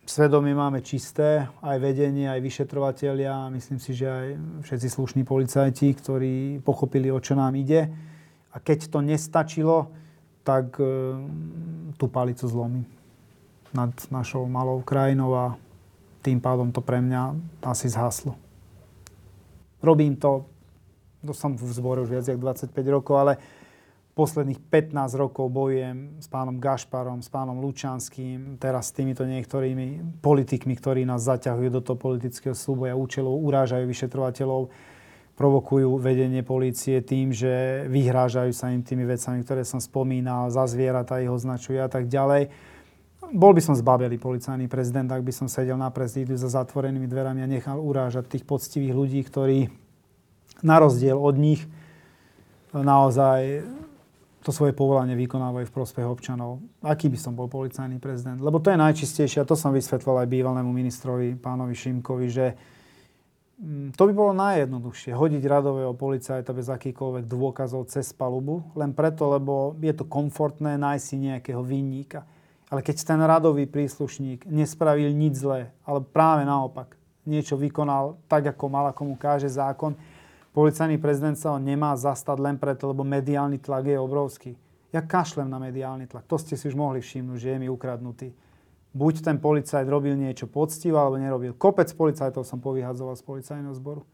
Svedomie máme čisté, aj vedenie, aj vyšetrovateľia. Myslím si, že aj všetci slušní policajti, ktorí pochopili, o čo nám ide. A keď to nestačilo, tak e, tú palicu zlomím nad našou malou krajinou a tým pádom to pre mňa asi zhaslo. Robím to, to som v zbore už viac ako 25 rokov, ale posledných 15 rokov bojujem s pánom Gašparom, s pánom Lučanským, teraz s týmito niektorými politikmi, ktorí nás zaťahujú do toho politického súboja účelov, urážajú vyšetrovateľov, provokujú vedenie polície tým, že vyhrážajú sa im tými vecami, ktoré som spomínal, za zvieratá ich označujú a tak ďalej. Bol by som zbabelý policajný prezident, ak by som sedel na prezídiu za zatvorenými dverami a nechal urážať tých poctivých ľudí, ktorí na rozdiel od nich naozaj to svoje povolanie vykonávajú v prospech občanov. Aký by som bol policajný prezident? Lebo to je najčistejšie, a to som vysvetloval aj bývalnému ministrovi, pánovi Šimkovi, že mm, to by bolo najjednoduchšie. Hodiť radového policajta bez akýchkoľvek dôkazov cez palubu, len preto, lebo je to komfortné nájsť si nejakého vinníka. Ale keď ten radový príslušník nespravil nič zlé, ale práve naopak, niečo vykonal tak, ako mal, ako mu káže zákon, policajný prezident sa ho nemá zastať len preto, lebo mediálny tlak je obrovský. Ja kašlem na mediálny tlak. To ste si už mohli všimnúť, že je mi ukradnutý. Buď ten policajt robil niečo poctivo, alebo nerobil. Kopec policajtov som povyhadzoval z policajného zboru,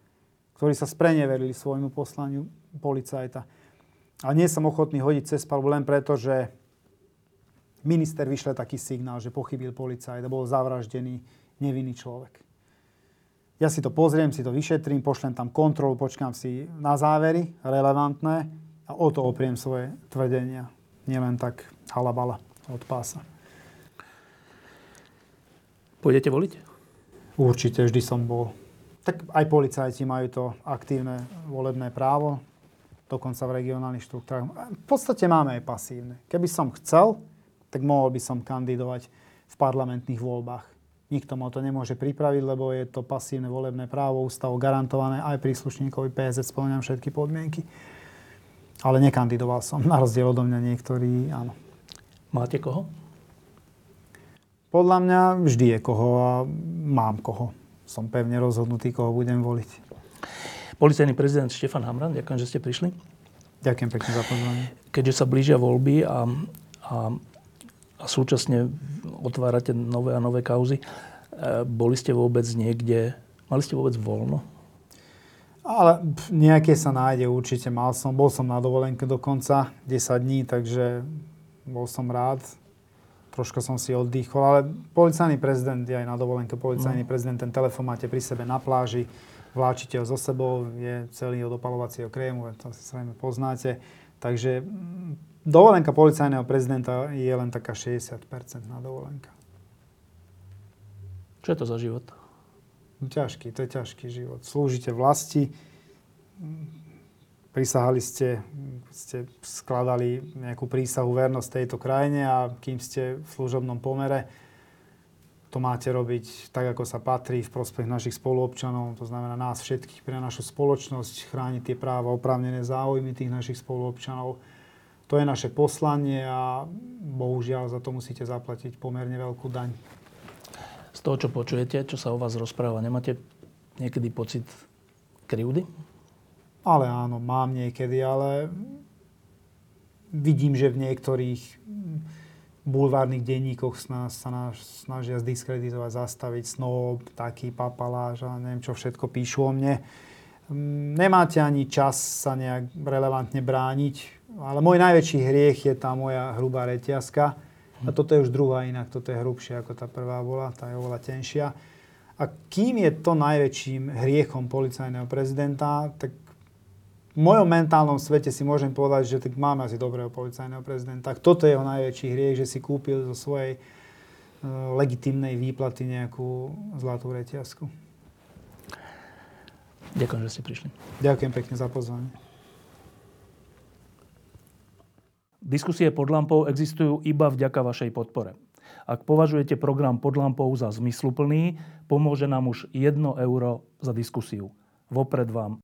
ktorí sa spreneverili svojmu poslaniu policajta. A nie som ochotný hodiť cez palbu len preto, že minister vyšle taký signál, že pochybil policajt a bol zavraždený nevinný človek. Ja si to pozriem, si to vyšetrím, pošlem tam kontrolu, počkám si na závery relevantné a o to opriem svoje tvrdenia. Nielen tak halabala od pása. Pôjdete voliť? Určite, vždy som bol. Tak aj policajti majú to aktívne volebné právo, dokonca v regionálnych štruktúrach. V podstate máme aj pasívne. Keby som chcel, tak mohol by som kandidovať v parlamentných voľbách. Nikto ma to nemôže pripraviť, lebo je to pasívne volebné právo, ústavo garantované aj príslušníkovi PSZ, spomínam všetky podmienky. Ale nekandidoval som, na rozdiel odo mňa niektorí, áno. Máte koho? Podľa mňa vždy je koho a mám koho. Som pevne rozhodnutý, koho budem voliť. Policajný prezident Štefan Hamran, ďakujem, že ste prišli. Ďakujem pekne za pozvanie. Keďže sa blížia voľby a, a a súčasne otvárate nové a nové kauzy. E, boli ste vôbec niekde, mali ste vôbec voľno? Ale nejaké sa nájde určite. Mal som, bol som na dovolenke dokonca 10 dní, takže bol som rád. Troška som si oddychol, ale policajný prezident je aj na dovolenke. Policajný no. prezident, ten telefon máte pri sebe na pláži, vláčite ho so sebou, je celý od opalovacieho krému, to si samozrejme poznáte. Takže dovolenka policajného prezidenta je len taká 60 na dovolenka. Čo je to za život? Ťažký, to je ťažký život. Slúžite vlasti, prisahali ste, ste skladali nejakú prísahu vernosť tejto krajine a kým ste v služobnom pomere, to máte robiť tak, ako sa patrí v prospech našich spoluobčanov, to znamená nás všetkých, pre našu spoločnosť, chrániť tie práva, oprávnené záujmy tých našich spoluobčanov to je naše poslanie a bohužiaľ za to musíte zaplatiť pomerne veľkú daň. Z toho, čo počujete, čo sa o vás rozpráva, nemáte niekedy pocit, krivdy? Ale áno, mám niekedy, ale vidím, že v niektorých bulvárnych denníkoch sa nás snažia zdiskreditovať, zastaviť snob, taký papaláž a neviem, čo všetko píšu o mne. Mm, nemáte ani čas sa nejak relevantne brániť, ale môj najväčší hriech je tá moja hrubá reťazka. A toto je už druhá inak, toto je hrubšia ako tá prvá bola, tá je oveľa tenšia. A kým je to najväčším hriechom policajného prezidenta, tak v mojom mentálnom svete si môžem povedať, že tak máme asi dobrého policajného prezidenta. Toto je jeho najväčší hriech, že si kúpil zo svojej uh, legitimnej výplaty nejakú zlatú reťazku. Ďakujem, že ste prišli. Ďakujem pekne za pozvanie. Diskusie pod lampou existujú iba vďaka vašej podpore. Ak považujete program pod lampou za zmysluplný, pomôže nám už 1 euro za diskusiu. Vopred vám